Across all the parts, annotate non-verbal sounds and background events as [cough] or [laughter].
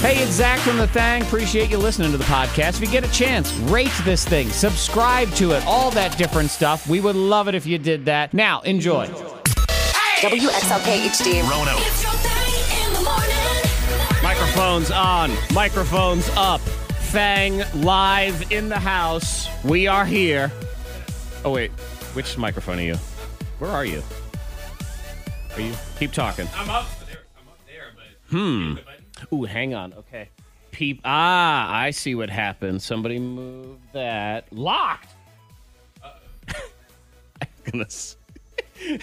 Hey, it's Zach from The Thang. Appreciate you listening to the podcast. If you get a chance, rate this thing, subscribe to it, all that different stuff. We would love it if you did that. Now, enjoy. WXLK HD. Roanoke. It's your thing in the morning. Microphones on, microphones up. Fang live in the house. We are here. Oh, wait. Which microphone are you? Where are you? Are you? Keep talking. I'm up there. I'm up there, but hmm. Ooh, hang on. Okay. Peep. Ah, I see what happened. Somebody moved that. Locked. [laughs] Goodness. [laughs]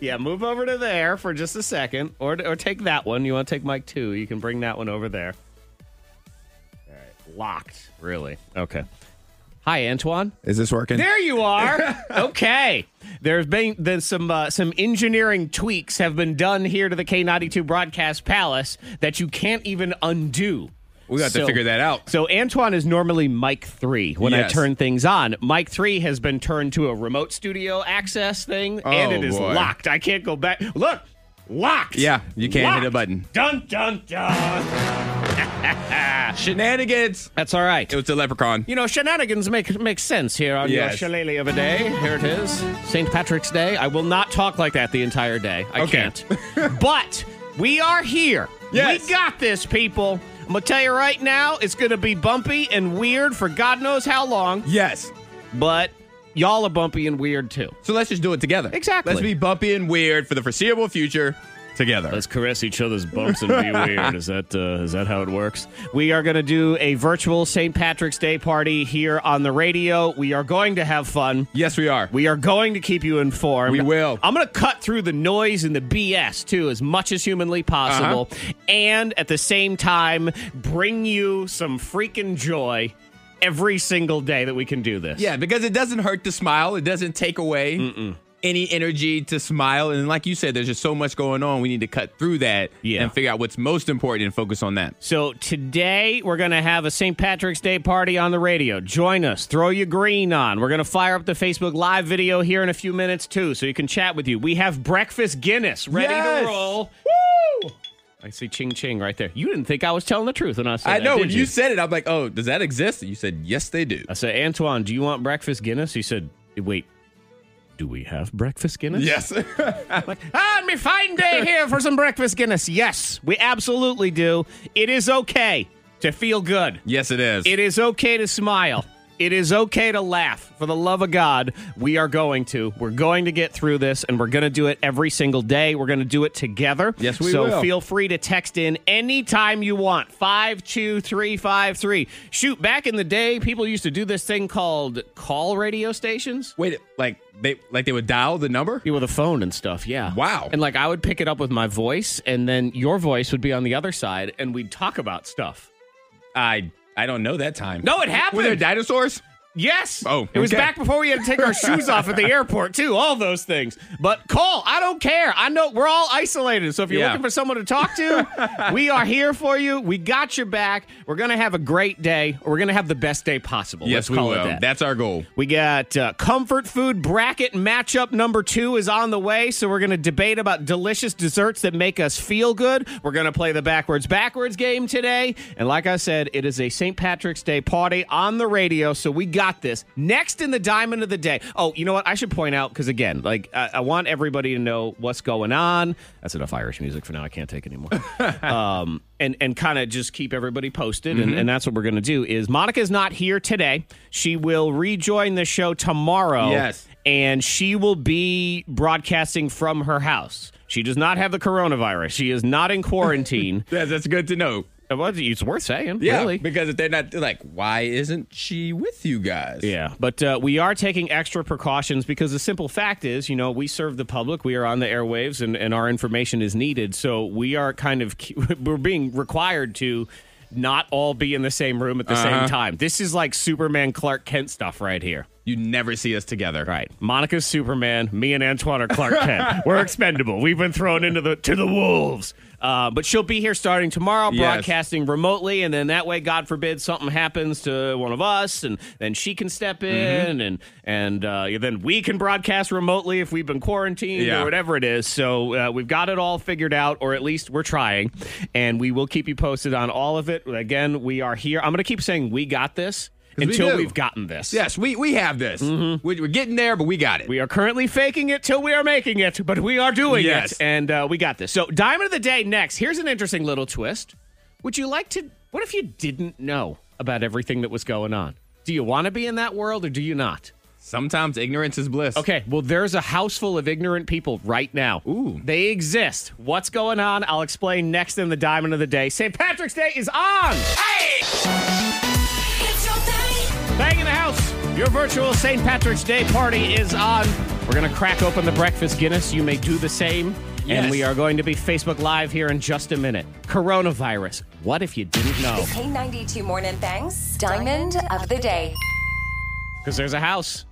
yeah, move over to there for just a second, or or take that one. You want to take Mike two? You can bring that one over there. All right, locked. Really? Okay. Hi, Antoine. Is this working? There you are. [laughs] okay. There's been there's some uh, some engineering tweaks have been done here to the K92 Broadcast Palace that you can't even undo. we got So- to figure that out. So Antoine is normally mic three when I turn things on. Mic three has been turned to a remote studio access thing, and Oh, it is boy. locked. I can't go back. Look, locked. Yeah, you can't hit a button. Dun dun dun. [laughs] Shenanigans. That's all right. It was the leprechaun. You know, shenanigans make make sense here on Yes. your shillelagh of a day. Here it is, St. Patrick's Day. I will not talk like that the entire day. I Okay. can't. [laughs] but we are here. Yes. We got this, people. I'm gonna tell you right now, it's gonna be bumpy and weird for God knows how long. Yes. But y'all are bumpy and weird too. So let's just do it together. Exactly. Let's be bumpy and weird for the foreseeable future together. Let's caress each other's bumps and be [laughs] weird. Is that uh, is that how it works? We are going to do a virtual St. Patrick's Day party here on the radio. We are going to have fun. yes, we are. We are going to keep you informed. We will. I'm going to cut through the noise and the BS too as much as humanly possible, Uh-huh. and at the same time bring you some freaking joy every single day that we can do this. yeah, because it doesn't hurt to smile. It doesn't take away any energy to smile. And like you said, there's just so much going on. We need to cut through that Yeah. and figure out what's most important and focus on that. So today we're going to have a St. Patrick's Day party on the radio. Join us. Throw your green on. We're going to fire up the Facebook Live video here in a few minutes too, so you can chat with you. We have breakfast Guinness ready Yes. to roll. Woo! I see ching ching right there. You didn't think I was telling the truth when I said I that, know when you said it, I'm like, oh, does that exist? And you said, yes, they do. I said, Antoine, do you want breakfast Guinness? He said, wait, do we have breakfast Guinness? Yes. [laughs] Like, ah, me fine day here for some breakfast Guinness. Yes, we absolutely do. It is okay to feel good. yes, it is. It is okay to smile. It is okay to laugh. For the love of God, we are going to. We're going to get through this, and we're going to do it every single day. We're going to do it together. Yes, we so will. feel free to text in anytime you want. 52353. Shoot, back in the day, people used to do this thing called call radio stations. Wait, like they like they would dial the number? Yeah, with a phone and stuff, yeah. Wow. And like I would pick it up with my voice, and then your voice would be on the other side, and we'd talk about stuff. I I don't know that time. No, it happened. Were there dinosaurs? Yes. Oh, it was okay. back before we had to take our shoes off at the [laughs] airport too. All those things. But call. I don't care. I know we're all isolated. So if you're Yeah. looking for someone to talk to, [laughs] we are here for you. We got your back. We're gonna have a great day. We're gonna have the best day possible. Yes, Let's we call will. it that. That's our goal. We got uh, comfort food bracket matchup number two is on the way. So we're going to debate about delicious desserts that make us feel good. We're going to play the backwards backwards game today. And like I said, it is a St. Patrick's Day party on the radio. So we got this. Next in the diamond of the day. Oh, you know what? I should point out because again, like I, I want everybody to know what's going on. That's enough Irish music for now. I can't take anymore. [laughs] um, and and kind of just keep everybody posted. And, and that's what we're going to do. Is Monica's not here today. She will rejoin the show tomorrow. Yes. and she will be broadcasting from her house. She does not have the coronavirus. She is not in quarantine. [laughs] Yes, that's good to know. Well, it's worth saying, Yeah, really. because if they're not they're like, why isn't she with you guys? Yeah, but uh, we are taking extra precautions because the simple fact is, you know, we serve the public. We are on the airwaves, and, and our information is needed. So we are kind of [laughs] we're being required to not all be in the same room at the Uh-huh. same time. This is like Superman Clark Kent stuff right here. you never see us together. Right. Monica's Superman. Me and Antoine are Clark Kent. We're expendable. We've been thrown into the to the wolves. Uh, but she'll be here starting tomorrow, Yes. broadcasting remotely, and then that way, God forbid, something happens to one of us, and then she can step in, Mm-hmm. and and uh, then we can broadcast remotely if we've been quarantined Yeah. or whatever it is. So uh, we've got it all figured out, or at least we're trying, and we will keep you posted on all of it. Again, we are here. I'm going to keep saying we got this until do. we've gotten this. Yes, we we have this. Mm-hmm. We, we're getting there, but we got it. We are currently faking it till we are making it, but we are doing Yes. it, and uh, we got this. So, Diamond of the Day next. Here's an interesting little twist. Would you like to? What if you didn't know about everything that was going on? Do you want to be in that world, or do you not? Sometimes ignorance is bliss. Okay, well, there's a house full of ignorant people right now. Ooh. They exist. What's going on? I'll explain next in the Diamond of the Day. St. Patrick's Day is on. It's your day. Bang in the house. Your virtual St. Patrick's Day party is on. We're going to crack open the breakfast Guinness. You may do the same. And we are going to be Facebook Live here in just a minute. Coronavirus. What if you didn't know? K92 Morning Thang. Diamond of the Day. Because there's a house.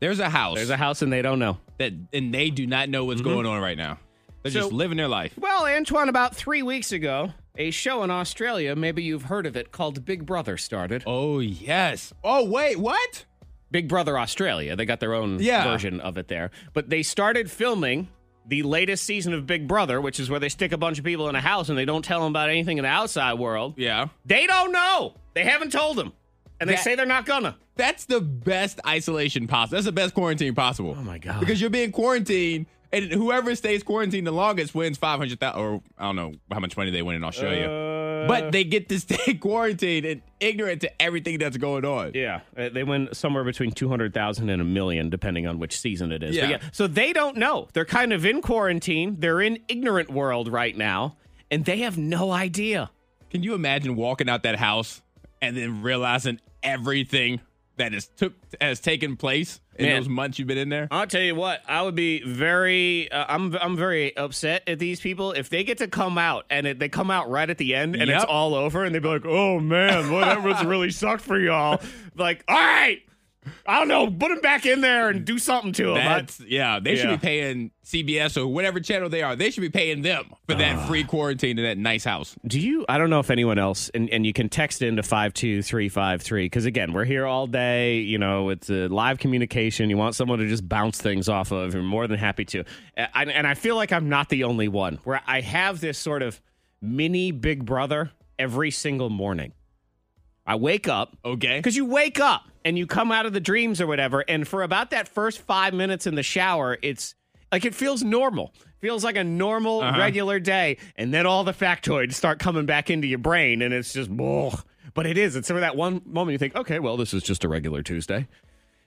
There's a house. There's a house and they don't know. that, and they do not know what's mm-hmm. going on right now. They're So- just living their life. Well, Antoine, about three weeks ago, a show in Australia, maybe you've heard of it, called Big Brother started. Oh yes. Oh wait, what? Big Brother Australia. They got their own Yeah. version of it there. But they started filming the latest season of Big Brother, which is where they stick a bunch of people in a house and they don't tell them about anything in the outside world. Yeah. They don't know. They haven't told them. And they That- say they're not gonna. That's the best isolation possible. That's the best quarantine possible. Oh, my God. Because you're being quarantined, and whoever stays quarantined the longest wins five hundred thousand, or I don't know how much money they win in Australia. Uh, but they get to stay [laughs] quarantined and ignorant to everything that's going on. Yeah, uh, they win somewhere between 200,000 and a million, depending on which season it is. But Yeah. So they don't know. They're kind of in quarantine. They're in ignorant world right now, and they have no idea. Can you imagine walking out that house and then realizing everything that has took has taken place in Man. those months you've been in there? I'll tell you what, I would be very, uh, I'm, I'm very upset at these people if they get to come out and it, they come out right at the end and it's all over and they'd be like, oh man, whatever's really [laughs] sucked for y'all. Like, all right, I don't know, put them back in there and do something to them. That's yeah. They should be paying CBS or whatever channel they are. They should be paying them for that ah. free quarantine in that nice house. Do you? I don't know if anyone else, and, and you can text into 52353. Because again, we're here all day. You know, it's a live communication. You want someone to just bounce things off of. You're more than happy to. And, and I feel like I'm not the only one where I have this sort of mini big brother every single morning. I wake up. Okay. Because you wake up and you come out of the dreams or whatever, and for about that first five minutes in the shower, it's like it feels normal. Feels like a normal, Uh-huh. regular day, and then all the factoids start coming back into your brain, and it's just, ugh. but it is. It's sort of that one moment you think, okay, well, this is just a regular Tuesday.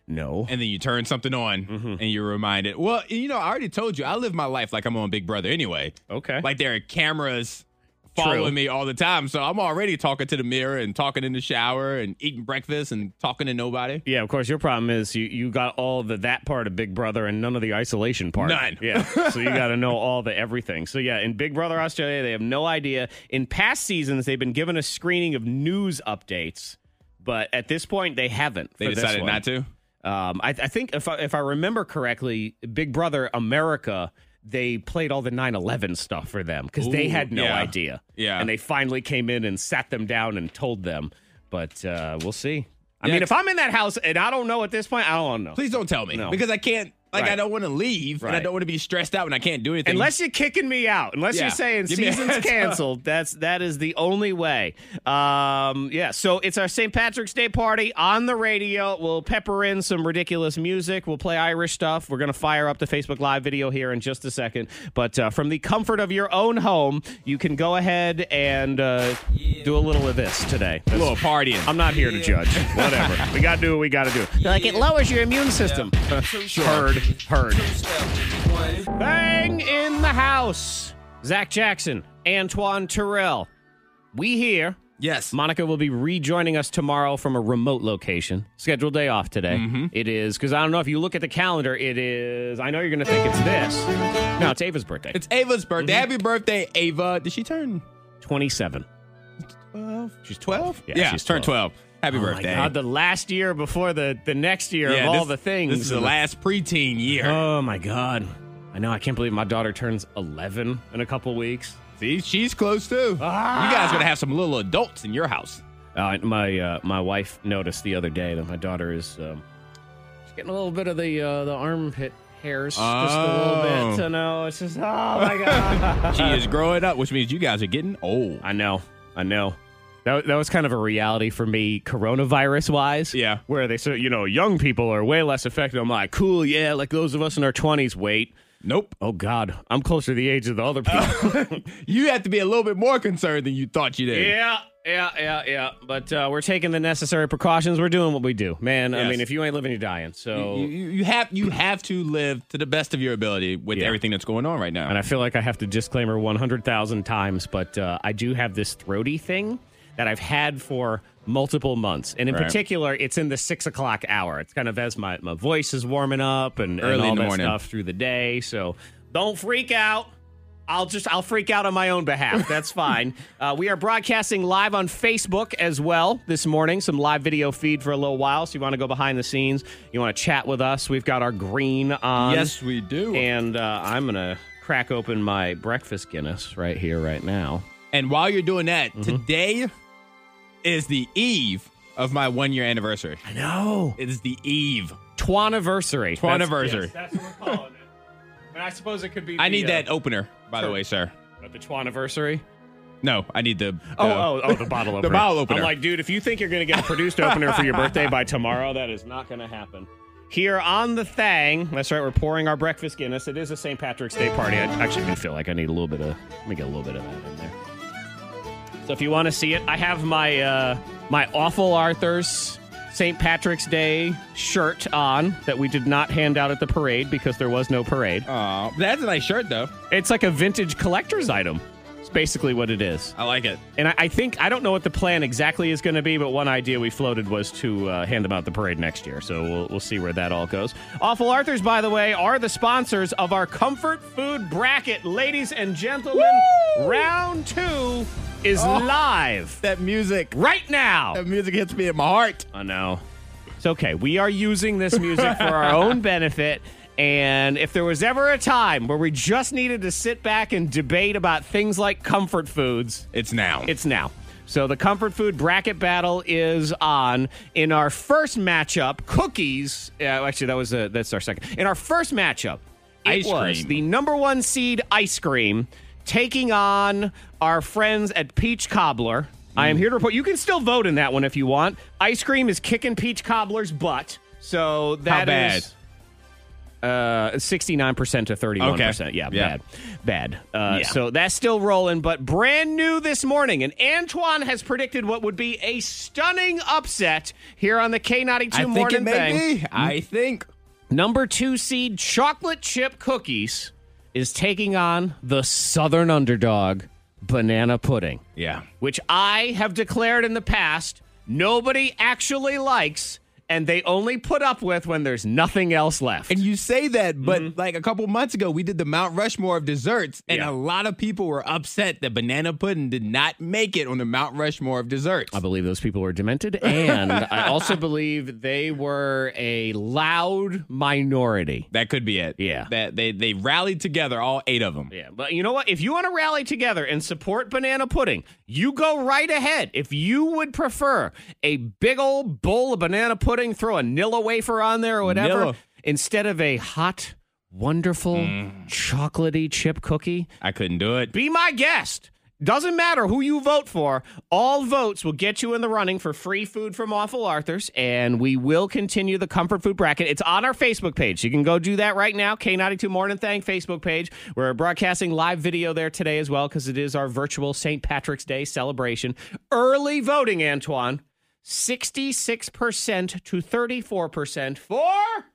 No. And then you turn something on Mm-hmm. and you're reminded. Well, you know, I already told you, I live my life like I'm on Big Brother anyway. Okay. Like there are cameras following True. me all the time. So I'm already talking to the mirror and talking in the shower and eating breakfast and talking to nobody. Yeah, of course. Your problem is you, you got all the that part of Big Brother and none of the isolation part. None. Yeah. [laughs] so you got to know all the everything. So yeah, in Big Brother Australia, they have no idea. In past seasons, they've been given a screening of news updates, but at this point, they haven't. They decided not to. Um, I, I think if I, if I remember correctly, Big Brother America. They played all the 9/11 stuff for them because they had no yeah. idea. Yeah. and they finally came in and sat them down and told them. But uh, we'll see. I Yeah, mean, if I'm in that house and I don't know at this point, I don't know. Please don't tell me No. because I can't. Like Right. I don't want to leave and I don't want to be stressed out when I can't do anything. Unless you're kicking me out, unless Yeah. you're saying Give season's canceled, that's that is the only way. Um, yeah, so it's our St. Patrick's Day party on the radio. We'll pepper in some ridiculous music. We'll play Irish stuff. We're gonna fire up the Facebook Live video here in just a second. But uh, from the comfort of your own home, you can go ahead and uh, do a little of this today. a little partying. I'm not here to judge. Whatever. we got to do what we got to do. They're like, it lowers your immune system. [laughs] heard, heard. Bang in the house. Zach Jackson, Antoine Terrell. We here. yes. Monica will be rejoining us tomorrow from a remote location. Scheduled day off today. Mm-hmm. It is, because I don't know if you look at the calendar, it is, I know you're going to think it's this. No, it's Ava's birthday. it's Ava's birthday. Mm-hmm. Happy birthday, Ava. Did she turn 27. 12? She's 12? Yeah, she's turned 12. Happy Oh birthday. God, the last year before the, the next year yeah, of all the things. This is the last preteen year. Oh my God. I know. I can't believe my daughter turns 11 in a couple weeks. See, she's close too. Ah. You guys gonna have some little adults in your house. Uh, my uh, my wife noticed the other day that my daughter is um, she's getting a little bit of the uh, the armpit hairs, just a little Oh. bit. To know it's just oh my god. [laughs] She is growing up, which means you guys are getting old. I know, I know. That, that was kind of a reality for me, coronavirus wise. Yeah. where they said you know young people are way less affected. I'm like, cool, yeah, like those of us in our 20s. Wait, Nope. oh god, I'm closer to the age of the other people. [laughs] You have to be a little bit more concerned than you thought you did. Yeah, yeah, yeah, yeah. But uh, we're taking the necessary precautions. We're doing what we do, man. I mean, if you ain't living, you're dying. So, You, you, you have you have to live to the best of your ability with Yeah. everything that's going on right now. and I feel like I have to disclaimer 100,000 times, but uh, I do have this throaty thing that I've had for multiple months. And in Right. particular, it's in the six o'clock hour. It's kind of as my, my voice is warming up and, and Early all in the that morning. stuff through the day. So don't freak out. I'll just I'll freak out on my own behalf. [laughs] That's fine. uh, we are broadcasting live on Facebook as well this morning. Some live video feed for a little while. So you want to go behind the scenes, you want to chat with us. We've got our green on. yes, we do. And uh, I'm gonna crack open my breakfast Guinness right here, right now. And while you're doing that, Mm-hmm. today is the eve of my one year anniversary. I know. It is the eve. Twaniversary. Twaniversary. That's, yes, that's what we're calling it. And I suppose it could be. I the, need uh, that opener, by the way, sir. the Twaniversary. No, I need the. Oh, the- oh, oh, the bottle [laughs] opener. The bottle opener. I'm like, dude, if you think you're gonna get a produced opener for your birthday by tomorrow, that is not gonna happen. Here on the thing, that's right, we're pouring our breakfast Guinness. It is a St. Patrick's Day party. I actually do feel like I need a little bit of. Let me get a little bit of that in there. So if you want to see it, I have my uh, my awful Arthur's St. Patrick's Day shirt on that we did not hand out at the parade because there was no parade. Aw, that's a nice shirt, though. It's like a vintage collector's item. It's basically what it is. I like it. And I, I think I don't know what the plan exactly is going to be, but one idea we floated was to uh, hand them out at the parade next year. So we'll, we'll see where that all goes. Awful Arthurs, by the way, are the sponsors of our comfort food bracket, ladies and gentlemen. Round two is oh, live That music. right now. That music hits me in my heart. I know. It's okay. We are using this music for our [laughs] own benefit. And if there was ever a time where we just needed to sit back and debate about things like comfort foods, It's now. it's now. So the comfort food bracket battle is on. In our first matchup, cookies. Yeah, actually, that was a, that's our second. In our first matchup, it Ice was cream. the number one seed ice cream taking on our friends at Peach Cobbler. I Mm. am here to report. You can still vote in that one if you want. Ice cream is kicking Peach Cobbler's butt. So that bad? is, Uh, 69% to 31%. Okay. Yeah, Yeah. bad. Bad. Uh, Yeah. So that's still rolling, but brand new this morning. And Antoine has predicted what would be a stunning upset here on the K92 I think Morning it may Thing. be. I think. Number two seed chocolate chip cookies is taking on the southern underdog, banana pudding, Yeah. which I have declared in the past nobody actually likes and they only put up with when there's nothing else left. And you say that, but mm-hmm. like a couple months ago, we did the Mount Rushmore of desserts, and Yeah. a lot of people were upset that banana pudding did not make it on the Mount Rushmore of desserts. I believe those people were demented, and [laughs] I also believe they were a loud minority. that could be it. Yeah. That they they rallied together, all eight of them. Yeah, but you know what? If you want to rally together and support banana pudding, you go right ahead. If you would prefer a big old bowl of banana pudding, throw a Nilla wafer on there or whatever, Nilla. instead of a hot, wonderful, mm. chocolatey chip cookie, I couldn't do it. be my guest. Doesn't matter who you vote for. All votes will get you in the running for free food from Awful Arthur's, and we will continue the comfort food bracket. It's on our Facebook page. You can go do that right now. K92 Morning Thang Facebook page. We're broadcasting live video there today as well because it is our virtual St. Patrick's Day celebration. Early voting, Antoine. 66% to 34% for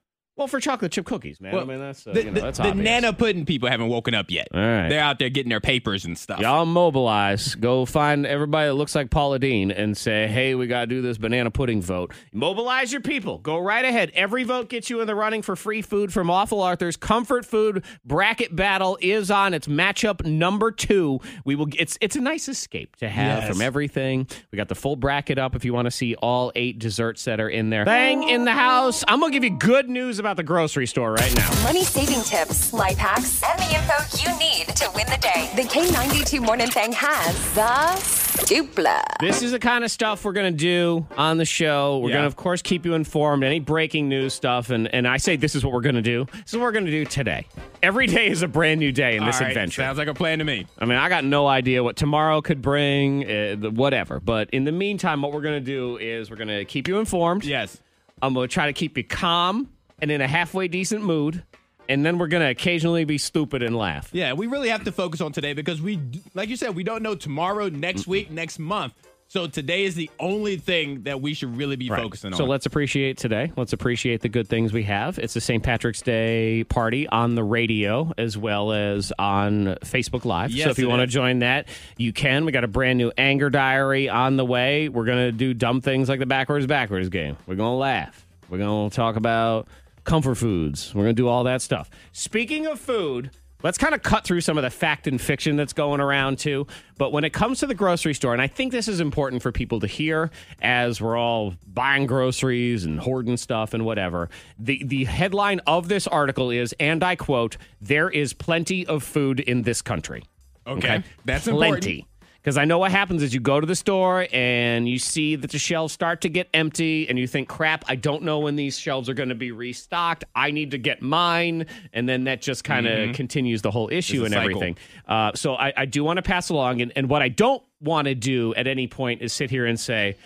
Well, for chocolate chip cookies, man. I mean, that's uh, the, you know, that's the obvious. nana pudding people haven't woken up yet. All right. They're out there getting their papers and stuff. Y'all mobilize. Go find everybody that looks like Paula Deen and say, hey, we got to do this banana pudding vote. Mobilize your people. Go right ahead. Every vote gets you in the running for free food from Awful Arthur's. Comfort Food Bracket Battle is on. It's matchup number two. We will. It's it's a nice escape to have Yes. from everything. We got the full bracket up if you want to see all eight desserts that are in there. Bang in the house. I'm going to give you good news about the grocery store right now. Money saving tips, life hacks, and the info you need to win the day. The K92 Morning Thing has the dupla. This is the kind of stuff we're going to do on the show. We're Yeah. going to, of course, keep you informed. Any breaking news stuff, and and I say this is what we're going to do. This is what we're going to do today. Every day is a brand new day in this All right, adventure. Sounds like a plan to me. I mean, I got no idea what tomorrow could bring, uh, the- whatever. But in the meantime, what we're going to do is we're going to keep you informed. Yes. I'm going to try to keep you calm and in a halfway decent mood, and then we're going to occasionally be stupid and laugh. Yeah, we really have to focus on today because we, like you said, we don't know tomorrow, next week, next month. So today is the only thing that we should really be focusing on. So let's appreciate today. Let's appreciate the good things we have. It's the St. Patrick's Day party on the radio as well as on Facebook Live. so if you want to join that, you can. We got a brand new anger diary on the way. We're going to do dumb things like the backwards backwards game. We're going to laugh. We're going to talk about comfort foods. We're going to do all that stuff. Speaking of food, Let's kind of cut through some of the fact and fiction that's going around too. But when it comes to the grocery store, and I think this is important for people to hear as we're all buying groceries and hoarding stuff and whatever. The the headline of this article is, and I quote, there is plenty of food in this country. Okay. That's plenty. important. Because I know what happens is you go to the store and you see that the shelves start to get empty, and you think, crap, I don't know when these shelves are going to be restocked. I need to get mine. And then that just kind of continues the whole issue and cycle. everything. Uh, so I, I do want to pass along. And, and what I don't want to do at any point is sit here and say,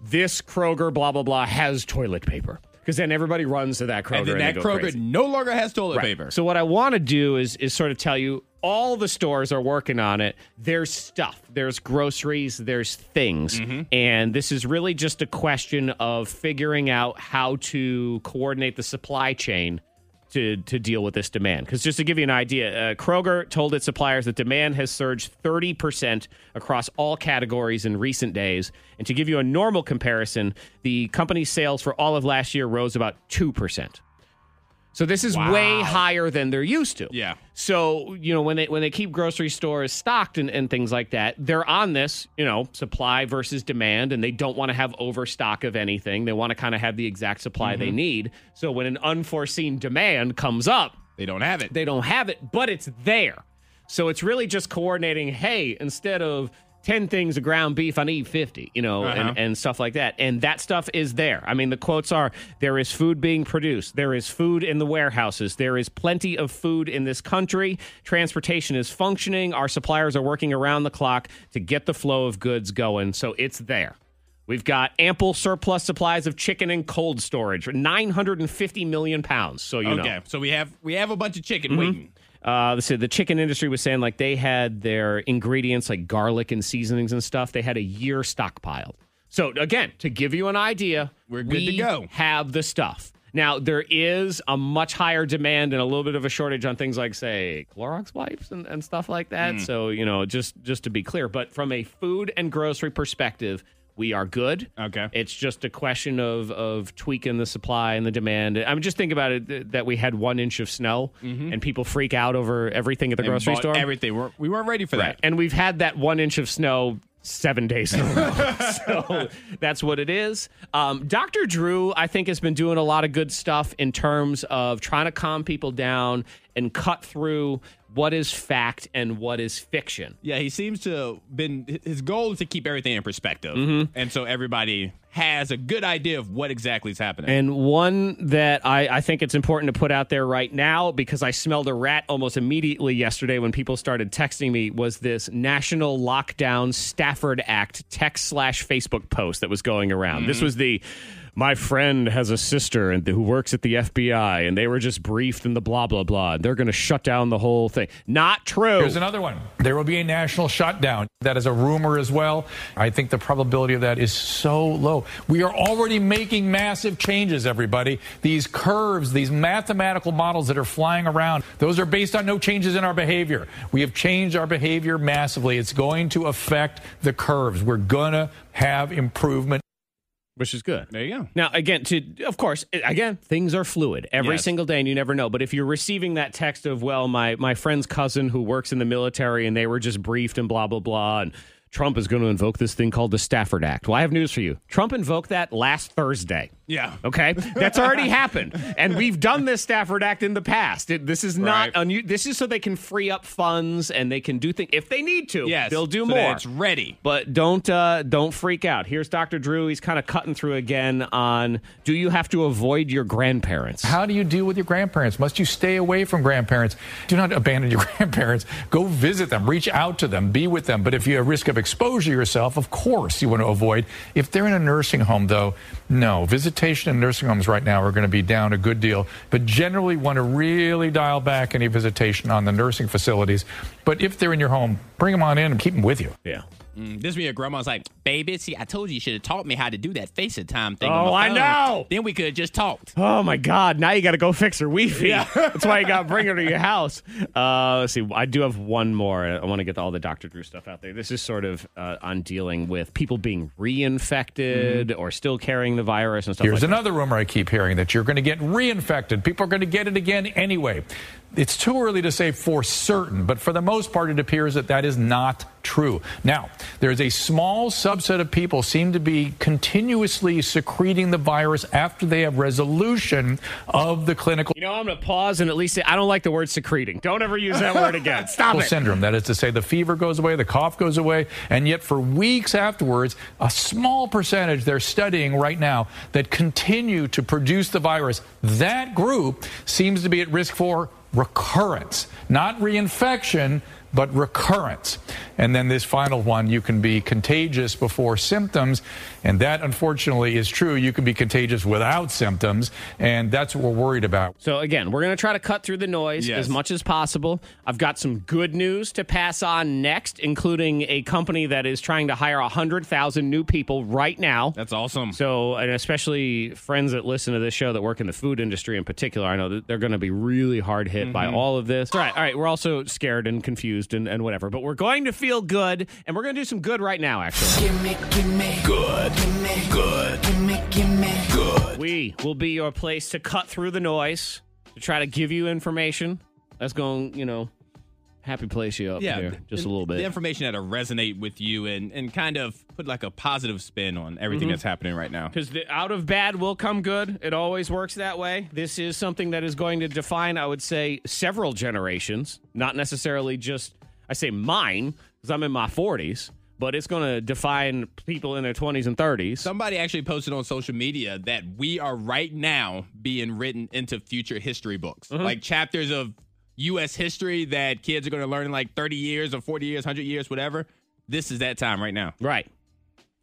this Kroger, blah, blah, blah, has toilet paper. Because then everybody runs to that Kroger. and then that go Kroger crazy. no longer has toilet Right. paper. So what I want to do is is sort of tell you all the stores are working on it. There's stuff. There's groceries. There's things, Mm-hmm. and this is really just a question of figuring out how to coordinate the supply chain. To, to deal with this demand. Because just to give you an idea, uh, Kroger told its suppliers that demand has surged 30% across all categories in recent days. And to give you a normal comparison, the company's sales for all of last year rose about 2%. So this is way higher than they're used to. Yeah. So you know when they when they keep grocery stores stocked and, and things like that, they're on this you know supply versus demand, and they don't want to have overstock of anything. They want to kind of have the exact supply they mm-hmm. need. So when an unforeseen demand comes up, they don't have it. they don't have it, but it's there. So it's really just coordinating. Hey, instead of ten things of ground beef, on E50, You know, Uh-huh. and, and stuff like that. And that stuff is there. I mean, the quotes are: "There is food being produced. There is food in the warehouses. There is plenty of food in this country. Transportation is functioning. Our suppliers are working around the clock to get the flow of goods going. So it's there." We've got ample surplus supplies of chicken and cold storage, 950 million pounds. So you know. okay, so we have we have a bunch of chicken Mm-hmm. waiting. Uh, so the chicken industry was saying like they had their ingredients like garlic and seasonings and stuff. They had a year stockpiled. So again, to give you an idea, We're good to go. Have the stuff. Now there is a much higher demand and a little bit of a shortage on things like say Clorox wipes and, and stuff like that. Hmm. So you know, just just to be clear, but from a food and grocery perspective, we are good. Okay. It's just a question of of tweaking the supply and the demand. I mean, just think about it th- that we had one inch of snow and people freak out over everything at the Mm-hmm. And grocery store. Everything. We're, we weren't ready for Right. that. And we've had that one inch of snow seven days in a row. [laughs] so that's what it is. Um, Dr. Drew, I think, has been doing a lot of good stuff in terms of trying to calm people down and cut through what is fact and what is fiction. Yeah, he seems to have been his goal is to keep everything in perspective, Mm-hmm. and so everybody has a good idea of what exactly is happening. And one that I, I think it's important to put out there right now because I smelled a rat almost immediately yesterday when people started texting me was this National Lockdown Stafford Act text slash Facebook post that was going around. This was the my friend has a sister and who works at the FBI, and they were just briefed in the blah blah blah. And they're going to shut down the whole thing. Not true. Here's another one. There will be a national shutdown. That is a rumor as well. I think the probability of that is so low. We are already making massive changes, everybody. These curves, these mathematical models that are flying around, those are based on no changes in our behavior. We have changed our behavior massively. It's going to affect the curves. We're going to have improvement. Which is good. There you go. Now, again, to of course, again, things are fluid every Yes. single day, and you never know. But if you're receiving that text of, well, my my friend's cousin who works in the military, and they were just briefed and blah blah blah, and Trump is going to invoke this thing called the Stafford Act. Well, I have news for you. Trump invoked that last Thursday. Yeah. Okay, that's already [laughs] happened, and we've done this Stafford Act in the past. It, this is not Right. unu- This is so they can free up funds and they can do things if they need to. Yes. they'll do so more. It's ready. But don't uh, don't freak out. Here's Dr. Drew. He's kind of cutting through again on do you have to avoid your grandparents? How do you deal with your grandparents? Must you stay away from grandparents? Do not abandon your [laughs] grandparents. Go visit them, reach out to them, be with them. But if you have a risk of exposure yourself, of course you want to avoid. If they're in a nursing home, though, no. Visitation in nursing homes right now are going to be down a good deal. But generally want to really dial back any visitation on the nursing facilities. But if they're in your home, bring them on in and keep them with you. Yeah. Mm, This be your grandma's like, baby, see, I told you you should have taught me how to do that FaceTime thing. Oh, on my I know. Then we could have just talked. Oh my God! Now you got to go fix her Wi-Fi. [laughs] That's why you got to bring her to your house. Uh, let's see. I do have one more. I want to get all the Dr. Drew stuff out there. This is sort of uh, on dealing with people being reinfected or still carrying the virus and stuff. Here's like that. another rumor I keep hearing that you're going to get reinfected. People are going to get it again anyway. It's too early to say for certain, but for the most part, it appears that that is not true. Now, there's a small subset of people seem to be continuously secreting the virus after they have resolution of the clinical You know, I'm going to pause and at least say I don't like the word secreting. Don't ever use that word again. [laughs] Stop it. syndrome. That is to say, the fever goes away, the cough goes away, and yet for weeks afterwards, a small percentage they're studying right now that continue to produce the virus. That group seems to be at risk for recurrence, not reinfection. But recurrence. And then this final one, you can be contagious before symptoms. And that unfortunately is true. You can be contagious without symptoms. And that's what we're worried about. So again, we're going to try to cut through the noise Yes. as much as possible. I've got some good news to pass on next, including a company that is trying to hire 100,000 new people right now. That's awesome. So, and especially friends that listen to this show that work in the food industry in particular, I know that they're going to be really hard hit by mm-hmm. all of this. All right, all right. We're also scared and confused and, and whatever, but we're going to feel good, and we're going to do some good right now, actually. good We will be your place to cut through the noise, to try to give you information that's going, you know, happy place you up yeah, here just a little bit. The information that'll resonate with you and, and kind of put like a positive spin on everything Mm-hmm. that's happening right now. Because out of bad will come good. It always works that way. This is something that is going to define, I would say, several generations, not necessarily just, I say mine, because I'm in my 40s, but it's going to define people in their 20s and 30s. Somebody actually posted on social media that we are right now being written into future history books, Mm-hmm. like chapters of U.S. history that kids are going to learn in like 30 years or 40 years, 100 years, whatever. This is that time right now. right.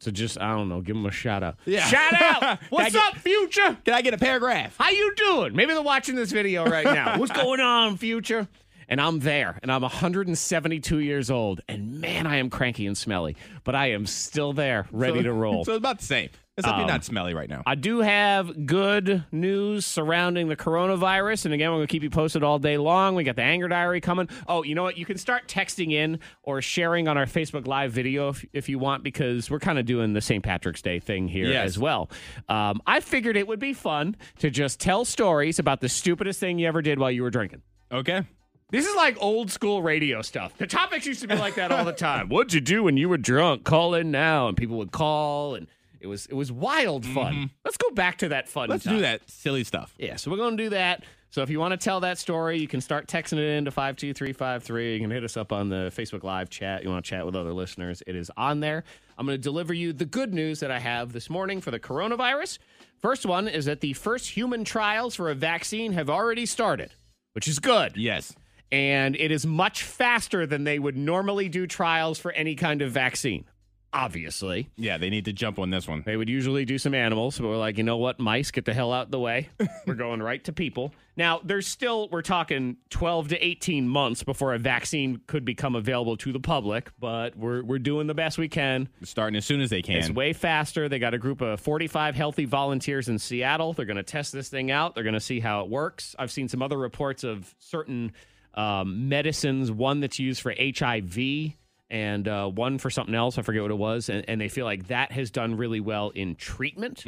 So just, I don't know, give them a shout out. Yeah. Shout out! [laughs] What's get- up, future? Can I get a paragraph? How you doing? Maybe they're watching this video right now. [laughs] What's going on, future? And I'm there, and I'm 172 years old, and man, I am cranky and smelly, but I am still there, ready So- to [laughs] roll. So it's about the same. Except Um, you're not smelly right now. I do have good news surrounding the coronavirus. And again, we're going to keep you posted all day long. We got the anger diary coming. Oh, you know what? You can start texting in or sharing on our Facebook Live video if, if you want, because we're kind of doing the St. Patrick's Day thing here Yes. as well. Um, I figured it would be fun to just tell stories about the stupidest thing you ever did while you were drinking. okay. This is like old school radio stuff. The topics used to be like that all the [laughs] time. What'd you do when you were drunk? Call in now, and people would call, and it was it was wild fun. Let's go back to that fun. Mm-hmm. Let's time. do that silly stuff. Yeah, so we're going to do that. So if you want to tell that story, you can start texting it in to 52353. You can hit us up on the Facebook Live chat. You want to chat with other listeners, it is on there. I'm going to deliver you the good news that I have this morning for the coronavirus. First one is that the first human trials for a vaccine have already started, which is good Yes. And it is much faster than they would normally do trials for any kind of vaccine. obviously. Yeah, they need to jump on this one. They would usually do some animals, but we're like, you know what, mice, get the hell out of the way. [laughs] we're going right to people. Now, there's still, we're talking 12 to 18 months before a vaccine could become available to the public, but we're, we're doing the best we can. Starting as soon as they can. It's way faster. They got a group of 45 healthy volunteers in Seattle. They're going to test this thing out. They're going to see how it works. I've seen some other reports of certain um, medicines, one that's used for HIV and uh, one for something else. I forget what it was. And, and they feel like that has done really well in treatment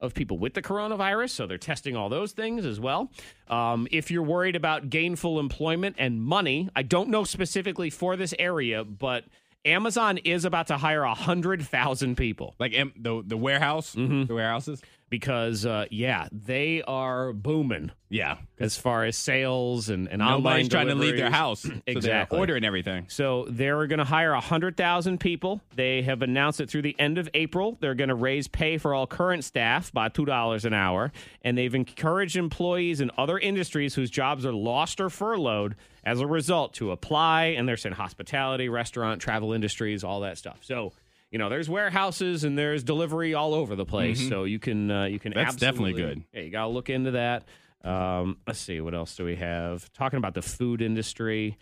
of people with the coronavirus. So they're testing all those things as well. Um, if you're worried about gainful employment and money, I don't know specifically for this area, but Amazon is about to hire 100,000 people like the the warehouse, Mm-hmm. the warehouses. Because, uh, yeah, they are booming Yeah, as far as sales and, and online trying to leave their house, Exactly. they're ordering everything. So they're going to hire 100,000 people. They have announced that through the end of April, they're going to raise pay for all current staff by $2 an hour. And they've encouraged employees in other industries whose jobs are lost or furloughed as a result to apply. And they're saying hospitality, restaurant, travel industries, all that stuff. So, you know, there's warehouses and there's delivery all over the place. So you can, uh, you can Mm-hmm. That's definitely good. Yeah, you got to look into that. Um, let's see, what else do we have? Talking about the food industry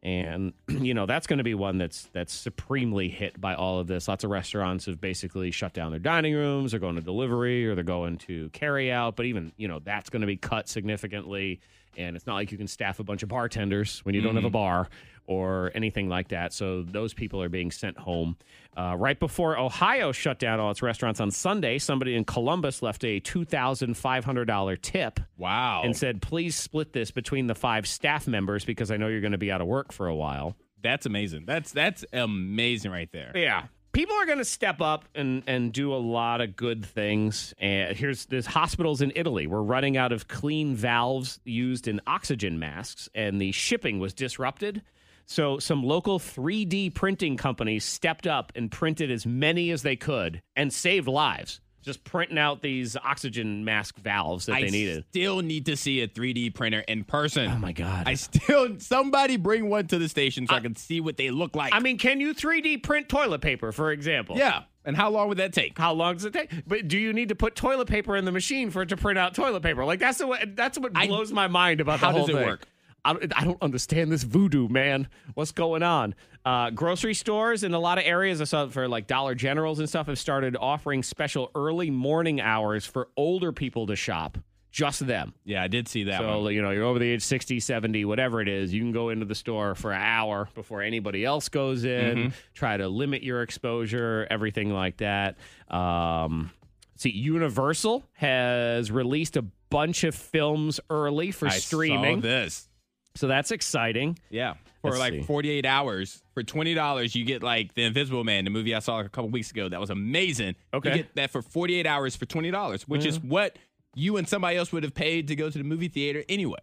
and [clears throat] you know that's going to be one that's that's supremely hit by all of this lots of restaurants have basically shut down their dining rooms they're going to delivery or they're going to carry out but even you know that's going to be cut significantly and it's not like you can staff a bunch of bartenders when you don't have a bar or anything like that so those people are being sent home uh, right before ohio shut down all its restaurants on sunday somebody in columbus left a $2500 tip Wow, and said, please split this between the five staff members because I know you're going to be out of work for a while. that's amazing. That's that's amazing right there. Yeah. People are going to step up and, and do a lot of good things. And here's there's hospitals in Italy. We're running out of clean valves used in oxygen masks, and the shipping was disrupted. So some local 3D printing companies stepped up and printed as many as they could and saved lives. Just printing out these oxygen mask valves that I they needed. still need to see a 3D printer in person. Oh my god! I still somebody bring one to the station so I, can see what they look like. I mean, can you 3D print toilet paper, for example? yeah. And how long would that take? How long does it take? But do you need to put toilet paper in the machine for it to print out toilet paper? Like that's the way, that's what I- blows my mind about How the whole does it thing. work? I don't, I don't understand this voodoo, man. What's going on? Uh, grocery stores in a lot of areas, I saw for like Dollar Generals and stuff, have started offering special early morning hours for older people to shop. Just them. Yeah, I did see that So, one. you know, you're over the age 60, 70, whatever it is, you can go into the store for an hour before anybody else goes in, Mm-hmm. try to limit your exposure, everything like that. Um, see, Universal has released a bunch of films early for I streaming. saw this. So that's exciting. Yeah. For Let's like see. 48 hours, for $20, you get like The Invisible Man, the movie I saw a couple weeks ago. That was amazing. Okay. You get that for 48 hours for $20, which is mm-hmm. what you and somebody else would have paid to go to the movie theater anyway.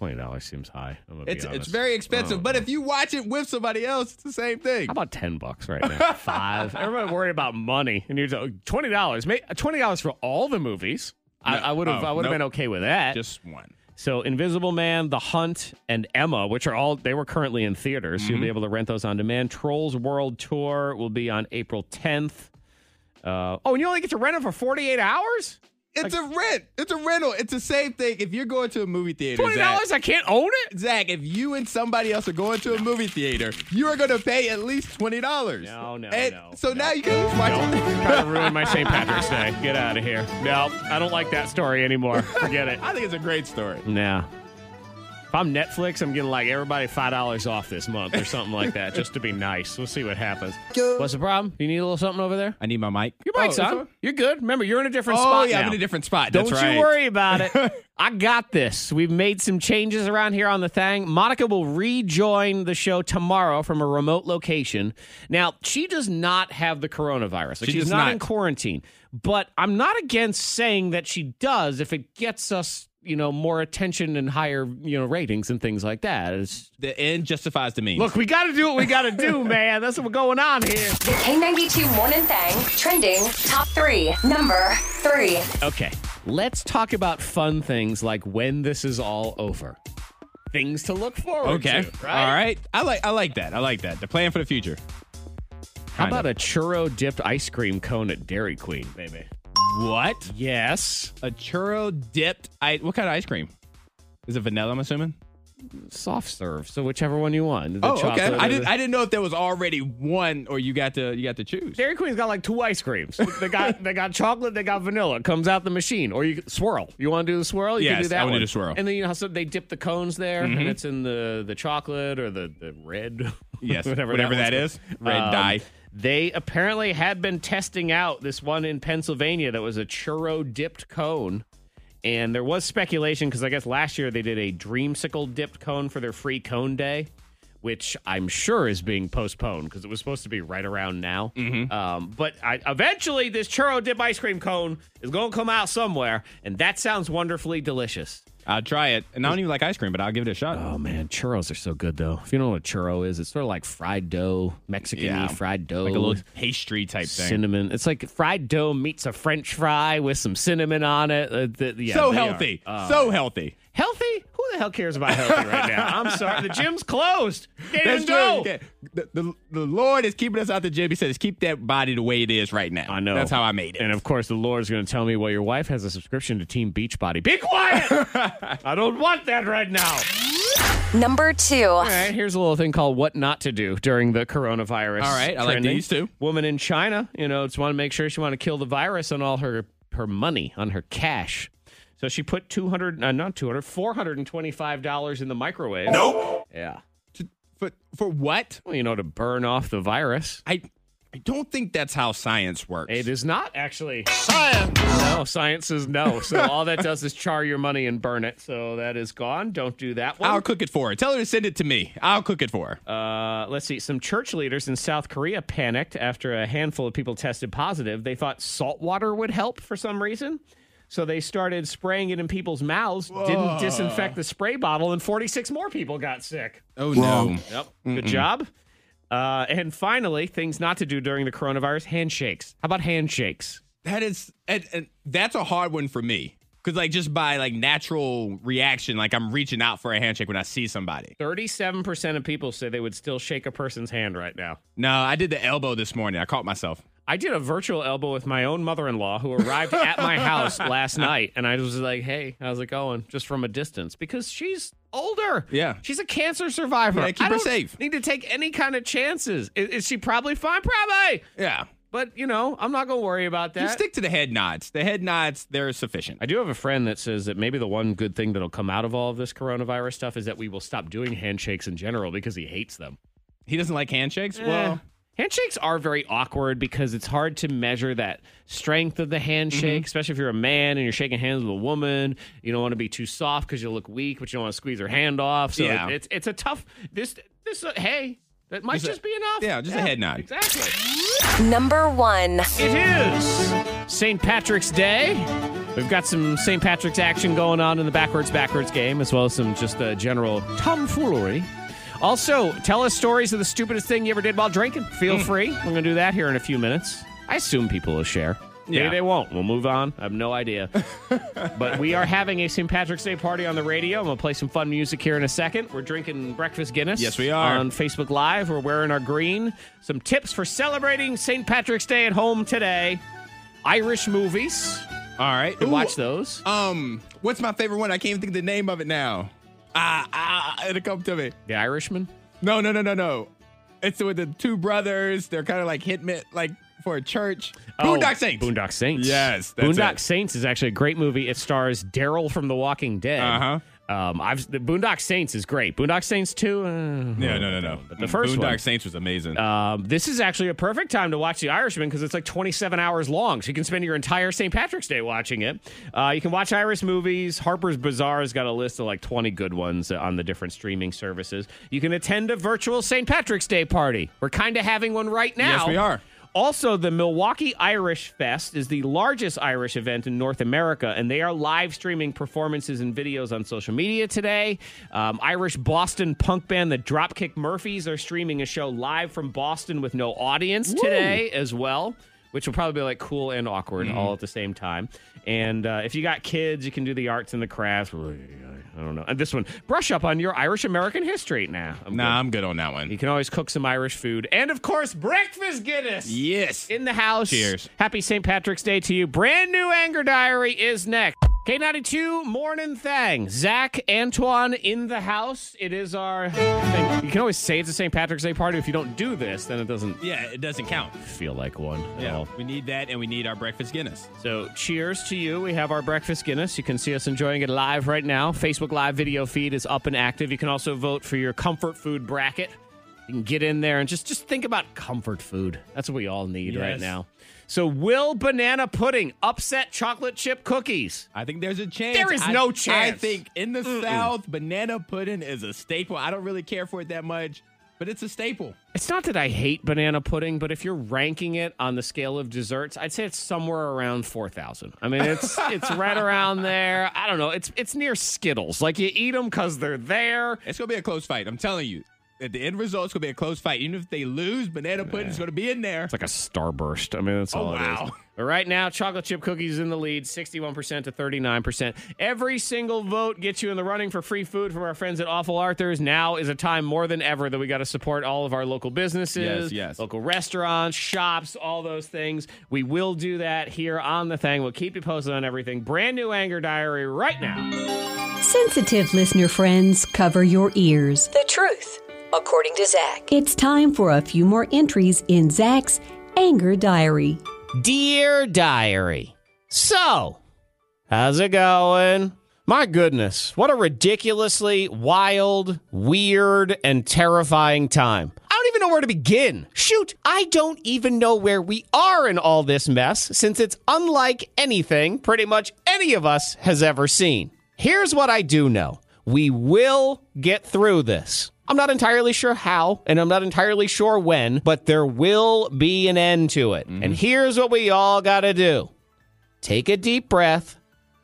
$20 seems high. I'm gonna be It's it's very expensive, Oh. but if you watch it with somebody else, it's the same thing. How about ten bucks right now? [laughs] Five. Everybody worried about money, and you're twenty dollars. Twenty dollars for all the movies. I- No. I would have. Oh, I would have nope. been okay with that. Just one. So Invisible Man, The Hunt, and Emma, which are all they were currently in theaters. So you'll be able to rent those on demand. Trolls World Tour will be on April 10th. Uh, oh, and you only get to rent it for 48 hours? It's a rent. It's a rental. It's the same thing. If you're going to a movie theater, $20? I can't own it? Zach, if you and somebody else are going to a movie theater, you are going to pay at least twenty dollars. No, no, and no, So no. now you can just watch Don't it. try to ruin my St. Patrick's Day. Get out of here. No, I don't like that story anymore. Forget it. [laughs] I think it's a great story. Nah. If I'm Netflix, I'm getting like everybody five dollars off this month or something like that, just to be nice. We'll see what happens. What's the problem? You need a little something over there? I need my mic. Your Oh, mic's it's on. You're good. Remember, you're in a different Oh spot yeah, now. I'm in a different spot. Don't That's you worry about it. [laughs] I got this. We've made some changes around here on the thing. Monica will rejoin the show tomorrow from a remote location. Now, she does not have the coronavirus. Like, She she's does not, not. in quarantine. But I'm not against saying that she does if it gets us, you know, more attention and higher, you know, ratings and things like that. It's, The end justifies the means. look, we got to do what we got to do, [laughs] man. That's what's going on here. The K92 Morning Thang trending top three. Number three. Okay, let's talk about fun things like when this is all over. Things to look forward okay. to. All right. I like I like that. I like that. The plan for the future. How Kind about of. a churro dipped ice cream cone at Dairy Queen, baby? What? Yes. A churro dipped. I, what kind of ice cream? Is it vanilla? I'm assuming. Soft serve. So whichever one you want. The Oh, okay. chocolate I didn't. the- I didn't know if there was already one, or you got to you got to choose. Dairy Queen's got like two ice creams. They got [laughs] they got chocolate, they got vanilla. It comes out the machine. Or you swirl. You want to do the swirl? You can do that I wanna one. do the swirl. And then you know how so they dip the cones there, and mm-hmm. it's in the the chocolate or the the red. [laughs] Yes, whatever, whatever that, that one's is. called. Red um, dye. They apparently had been testing out this one in Pennsylvania that was a churro dipped cone. And there was speculation because I guess last year they did a dreamsicle dipped cone for their free cone day, which I'm sure is being postponed because it was supposed to be right around now. Mm-hmm. Um, but I, eventually, this churro dip ice cream cone is going to come out somewhere, and that sounds wonderfully delicious. I'll try it. And I don't even like ice cream, but I'll give it a shot. Oh man, churros are so good though. If you don't know what a churro is, it's sort of like fried dough, Mexican Yeah. fried dough, like a little pastry type thing. cinnamon. It's like fried dough meets a French fry with some cinnamon on it. Uh, the- yeah, so are. healthy. Uh, so healthy. Healthy. Who the hell cares about healthy right now? I'm sorry, the gym's closed. Can't That's even true. go. You The, the, the Lord is keeping us out the gym. He says, keep that body the way it is right now. I know. That's how I made it. And of course, the Lord's going to tell me, well, your wife has a subscription to Team Beachbody. Be quiet! [laughs] I don't want that right now. Number two. All right, here's a little thing called what not to do during the coronavirus. All right, I like trending. these too. Woman in China, you know, just want to make sure she want to kill the virus on all her her money, on her cash. So she put 200 uh, not 200 425 dollars in the microwave. Nope. Yeah. for, for what? Well, you know, to burn off the virus. I I don't think that's how science works. It is not actually science. No, science is no. So all that does is char your money and burn it. So that is gone. Don't do that one. I'll cook it for her. Tell her to send it to me. I'll cook it for her. Uh, let's see. Some church leaders in South Korea panicked after a handful of people tested positive. They thought salt water would help for some reason. So they started spraying it in people's mouths, didn't disinfect the spray bottle, and 46 more people got sick. oh no. Yep. Good job. Uh, and finally, things not to do during the coronavirus handshakes. How about handshakes? That is and, and that's a hard one for me. Cause like just by like natural reaction, like I'm reaching out for a handshake when I see somebody. 37% of people say they would still shake a person's hand right now. No, I did the elbow this morning. I caught myself. I did a virtual elbow with my own mother in law who arrived at my [laughs] house last night. And I was like, hey, how's it going? Just from a distance because she's older. Yeah. She's a cancer survivor. Yeah, keep I her safe. Need to take any kind of chances. Is, is she probably fine? Probably. Yeah. But, you know, I'm not going to worry about that. Just stick to the head nods. The head nods, they're sufficient. I do have a friend that says that maybe the one good thing that'll come out of all of this coronavirus stuff is that we will stop doing handshakes in general because he hates them. He doesn't like handshakes? Eh. Well, handshakes are very awkward because it's hard to measure that strength of the handshake, especially if you're a man and you're shaking hands with a woman. You don't want to be too soft because you'll look weak, but you don't want to squeeze her hand off. So Yeah. it- it's it's a tough. This this uh, hey, that might Just a- just, be enough. yeah, just a head nod. Exactly. Number one. It is St. Patrick's Day. We've got some St. Patrick's action going on in the backwards backwards game, as well as some just uh, general tomfoolery. Also, tell us stories of the stupidest thing you ever did while drinking. Feel Hmm. free. We're going to do that here in a few minutes. I assume people will share. Maybe Yeah. they won't. We'll move on. I have no idea. [laughs] but we are having a St. Patrick's Day party on the radio. I'm going to play some fun music here in a second. We're drinking breakfast Guinness. Yes, we are. On Facebook Live. We're wearing our green. Some tips for celebrating St. Patrick's Day at home today. Irish movies. all right. Ooh, watch those. Um, what's my favorite one? I can't even think of the name of it now. Ah, ah, it'll come to me. The Irishman. No, no, no, no, no. It's with the two brothers. They're kind of like hitmen, like for a church. Boondock Saints. Oh, Boondock Saints. Yes, that's Boondock it. Saints is actually a great movie. It stars Daryl from The Walking Dead. Uh-huh. Um, I've the Boondock Saints is great. Boondock Saints two. Uh, No, no, no, no. But the first Boondock one. Saints was amazing. Um, this is actually a perfect time to watch The Irishman because it's like 27 hours long. So you can spend your entire St. Patrick's Day watching it. Uh, you can watch Irish movies. Harper's Bazaar has got a list of like 20 good ones uh, on the different streaming services. You can attend a virtual St. Patrick's Day party. We're kind of having one right now. Yes, we are. Also, the Milwaukee Irish Fest is the largest Irish event in North America, and they are live streaming performances and videos on social media today. Um, Irish Boston punk band, the Dropkick Murphys, are streaming a show live from Boston with no audience today as well, which will probably be like cool and awkward all at the same time. And uh, if you got kids, you can do the arts and the crafts. I don't know. And this one, brush up on your Irish American history. Nah, I'm Nah, good. I'm good on that one. You can always cook some Irish food. And of course, breakfast Guinness. Yes. In the house. Cheers. Happy St. Patrick's Day to you. Brand new Anger Diary is next. K92 Morning Thang. Zach Antoine in the house. It is our thing. You can always say it's a St. Patrick's Day party. If you don't do this, then it doesn't Yeah, it doesn't count. feel like one at Yeah, all. we need that, and we need our breakfast Guinness. So, cheers to you. We have our breakfast Guinness. You can see us enjoying it live right now. Facebook Live video feed is up and active. You can also vote for your comfort food bracket. You can get in there and just just think about comfort food. That's what we all need right Yes. now. So, will banana pudding upset chocolate chip cookies? I think there's a chance. There is I- no chance. I think in the South, banana pudding is a staple. I don't really care for it that much, but it's a staple. It's not that I hate banana pudding, but if you're ranking it on the scale of desserts, I'd say it's somewhere around four thousand. I mean, it's [laughs] it's right around there. I don't know. It's it's near Skittles. Like you eat them because they're there. It's gonna be a close fight. I'm telling you. At the end result, it's gonna be a close fight. Even if they lose, banana pudding's gonna be in there. It's like a starburst. I mean, that's Oh, all it is. wow. [laughs] But right now, chocolate chip cookies in the lead, 61% to 39%. Every single vote gets you in the running for free food from our friends at Awful Arthur's. Now is a time more than ever that we got to support all of our local businesses, Yes, yes. local restaurants, shops, all those things. We will do that here on the thing. We'll keep you posted on everything. Brand new anger diary right now. Sensitive listener friends, cover your ears. The truth, according to Zach. It's time for a few more entries in Zach's Anger Diary. Dear Diary. So, how's it going? My goodness, what a ridiculously wild, weird, and terrifying time. I don't even know where to begin. Shoot, I don't even know where we are in all this mess since it's unlike anything pretty much any of us has ever seen. Here's what I do know we will get through this. I'm not entirely sure how, and I'm not entirely sure when, but there will be an end to it. Mm-hmm. And here's what we all got to do take a deep breath,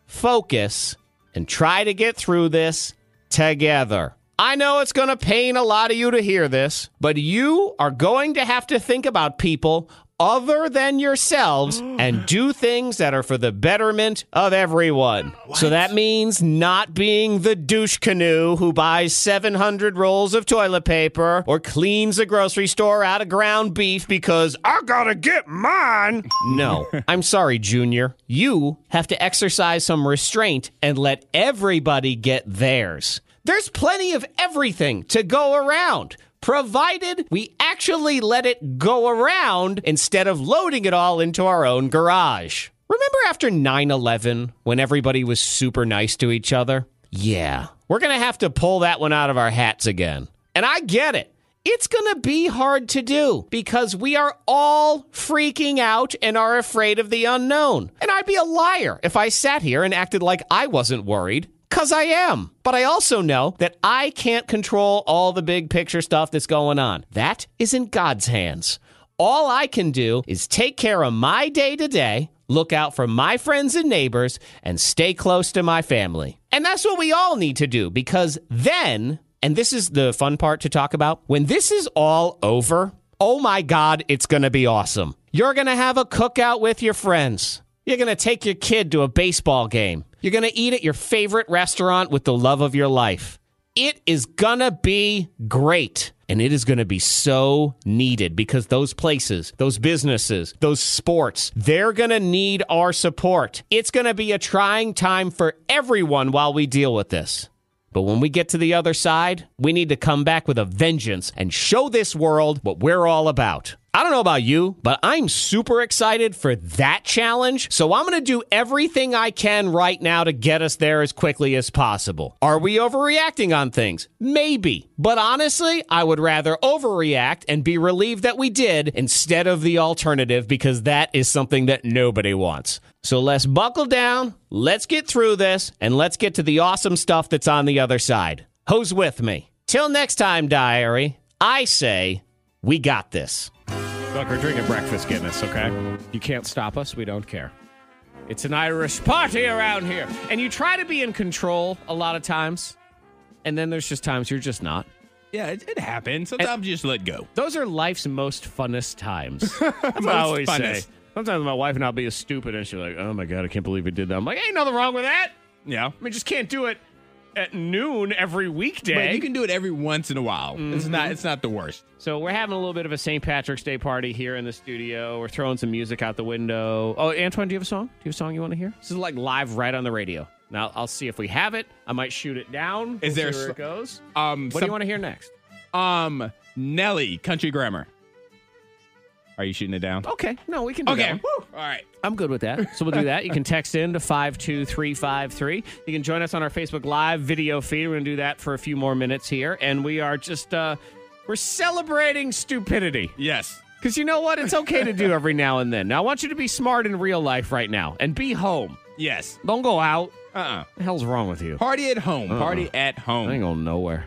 focus, and try to get through this together. I know it's going to pain a lot of you to hear this, but you are going to have to think about people other than yourselves [gasps] and do things that are for the betterment of everyone. So that means not being the douche canoe who buys 700 rolls of toilet paper or cleans a grocery store out of ground beef because I gotta get mine. No, [laughs] I'm sorry, Junior. You have to exercise some restraint and let everybody get theirs. There's plenty of everything to go around provided we actually let it go around instead of loading it all into our own garage. Remember after 9 11 when everybody was super nice to each other? Yeah, we're going to have to pull that one out of our hats again. And I get it. It's going to be hard to do because we are all freaking out and are afraid of the unknown. And I'd be a liar if I sat here and acted like I wasn't worried. Because I am. But I also know that I can't control all the big picture stuff that's going on. That is in God's hands. All I can do is take care of my day to day, look out for my friends and neighbors, and stay close to my family. And that's what we all need to do because then, and this is the fun part to talk about, when this is all over, oh my God, it's going to be awesome. You're going to have a cookout with your friends. You're going to take your kid to a baseball game. You're going to eat at your favorite restaurant with the love of your life. It is going to be great. And it is going to be so needed because those places, those businesses, those sports, they're going to need our support. It's going to be a trying time for everyone while we deal with this. But when we get to the other side, we need to come back with a vengeance and show this world what we're all about. I don't know about you, but I'm super excited for that challenge. So I'm going to do everything I can right now to get us there as quickly as possible. Are we overreacting on things? Maybe. But honestly, I would rather overreact and be relieved that we did instead of the alternative because that is something that nobody wants. So let's buckle down, let's get through this, and let's get to the awesome stuff that's on the other side. Who's with me? Till next time, diary, I say we got this. Look, we're drinking breakfast Guinness, okay? You can't stop us. We don't care. It's an Irish party around here. And you try to be in control a lot of times, and then there's just times you're just not. Yeah, it, it happens. Sometimes you just let go. Those are life's most funnest times. [laughs] That's what I always funnest. say. Sometimes my wife and I'll be as stupid, and she's like, oh my God, I can't believe we did that. I'm like, ain't nothing wrong with that. Yeah. I mean, just can't do it at noon every weekday. But you can do it every once in a while. It's Mm-hmm. not. It's not the worst. So we're having a little bit of a St. Patrick's Day party here in the studio. We're throwing some music out the window. Oh, Antoine, do you have a song? Do you have a song you want to hear? This is like live right on the radio. Now I'll see if we have it. I might shoot it down. Is We'll there see where a it goes? Um, What do you want to hear next? Um, Nelly, Country Grammar. Are you shooting it down? Okay, no, we can do that. Okay. one. Woo. All right. I'm good with that. So we'll do that. You can text in to 52353. You can join us on our Facebook Live video feed. We're going to do that for a few more minutes here. And we are just, uh, we're celebrating stupidity. Yes. Because you know what? It's okay to do every now and then. Now, I want you to be smart in real life right now and be home. Yes. Don't go out. Uh-uh. What the hell's wrong with you? Party at home. Party at home. I ain't going nowhere.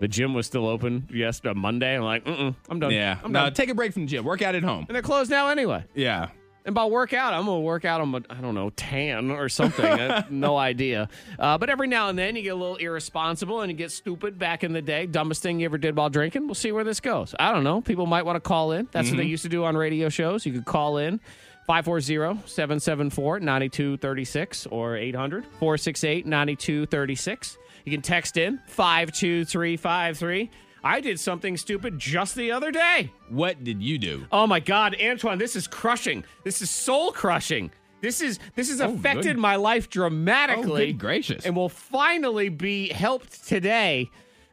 The gym was still open yesterday, Monday. I'm like, mm-mm, I'm done. Yeah. I'm no, done. take a break from the gym. Work out at home. and they're closed now anyway. Yeah. And by workout, I'm gonna work out on my, I don't know, tan or something. No [laughs] idea. Uh, but every now and then you get a little irresponsible and you get stupid. Back in the day, dumbest thing you ever did while drinking. We'll see where this goes. I don't know. People might want to call in. That's what they used to do on radio shows. You could call in 540-774-9236 or 800-468-9236. You can text in 52353. I did something stupid just the other day. What did you do? Oh my God, Antoine, this is crushing. This is soul crushing. This is this has oh, affected good. my life dramatically. Oh, good gracious. And will finally be helped today.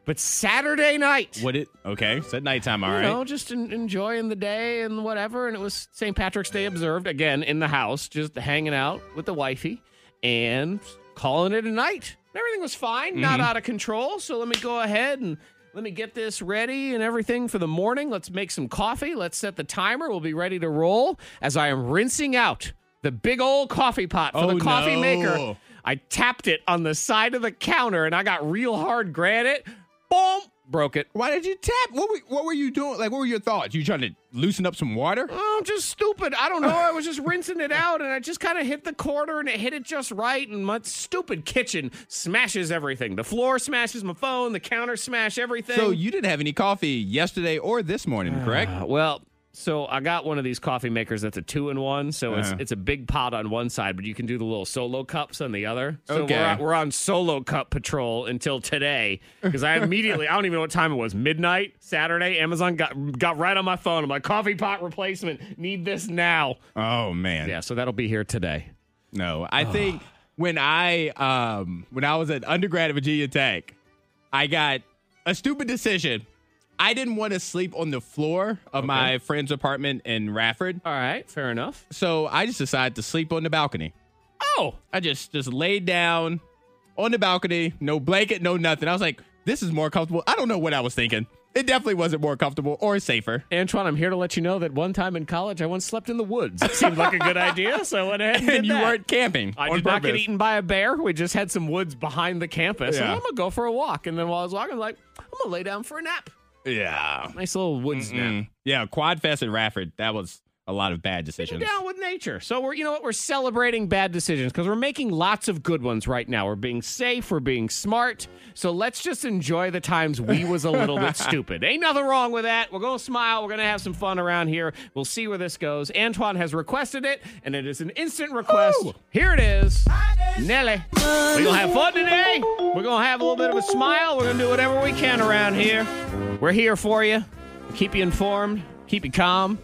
But Saturday night, What it? Okay. It's at nighttime. All you right. know, just en- enjoying the day and whatever. And it was St. Patrick's Day observed again in the house, just hanging out with the wifey and calling it a night. Everything was fine, not Mm-hmm. out of control. So let me go ahead and let me get this ready and everything for the morning. Let's make some coffee. Let's set the timer. We'll be ready to roll as I am rinsing out the big old coffee pot for Oh, the coffee no. maker. I tapped it on the side of the counter and I got real hard granite. Boom! Broke it. Why did you tap? What were, what were you doing? Like, what were your thoughts? You trying to loosen up some water? Oh, just stupid. I don't know. I was just rinsing it out and I just kind of hit the quarter and it hit it just right. And my stupid kitchen smashes everything. The floor smashes my phone, the counter smash everything. So you didn't have any coffee yesterday or this morning, correct? Uh, well, so I got one of these coffee makers that's a two in one. So Uh-huh. it's it's a big pot on one side, but you can do the little solo cups on the other. So Okay. we're, on, we're on solo cup patrol until today because I immediately I don't even know what time it was midnight Saturday. Amazon got got right on my phone. I'm like coffee pot replacement. Need this now. Oh man. Yeah, so that'll be here today. No, I think when I um when I was an undergrad at Virginia Tech, I got a stupid decision. I didn't want to sleep on the floor of my friend's apartment in Radford, All right, fair enough. so I just decided to sleep on the balcony. Oh, I just just laid down on the balcony, no blanket, no nothing. I was like, this is more comfortable. I don't know what I was thinking. It definitely wasn't more comfortable or safer. Antoine, I'm here to let you know that one time in college I once slept in the woods. It seemed like a good idea, so I went ahead and, [laughs] And you that. weren't camping. I did not get eaten by a bear. We just had some woods behind the campus. And I'm gonna go for a walk. And then while I was walking, I'm like, I'm gonna lay down for a nap. Yeah. Nice little woods nap. Mm. Yeah, Quad Fest in Radford. That was a lot of bad decisions. Down with nature. So we're, you know what? We're celebrating bad decisions because we're making lots of good ones right now. We're being safe. We're being smart. So let's just enjoy the times we was a little bit [laughs] stupid. Ain't nothing wrong with that. We're gonna smile. We're gonna have some fun around here. We'll see where this goes. Antoine has requested it, and it is an instant request. Woo! Here it is. Nelly. We're gonna have fun today. We're gonna have a little bit of a smile. We're gonna do whatever we can around here. We're here for you. Keep you informed. Keep you calm.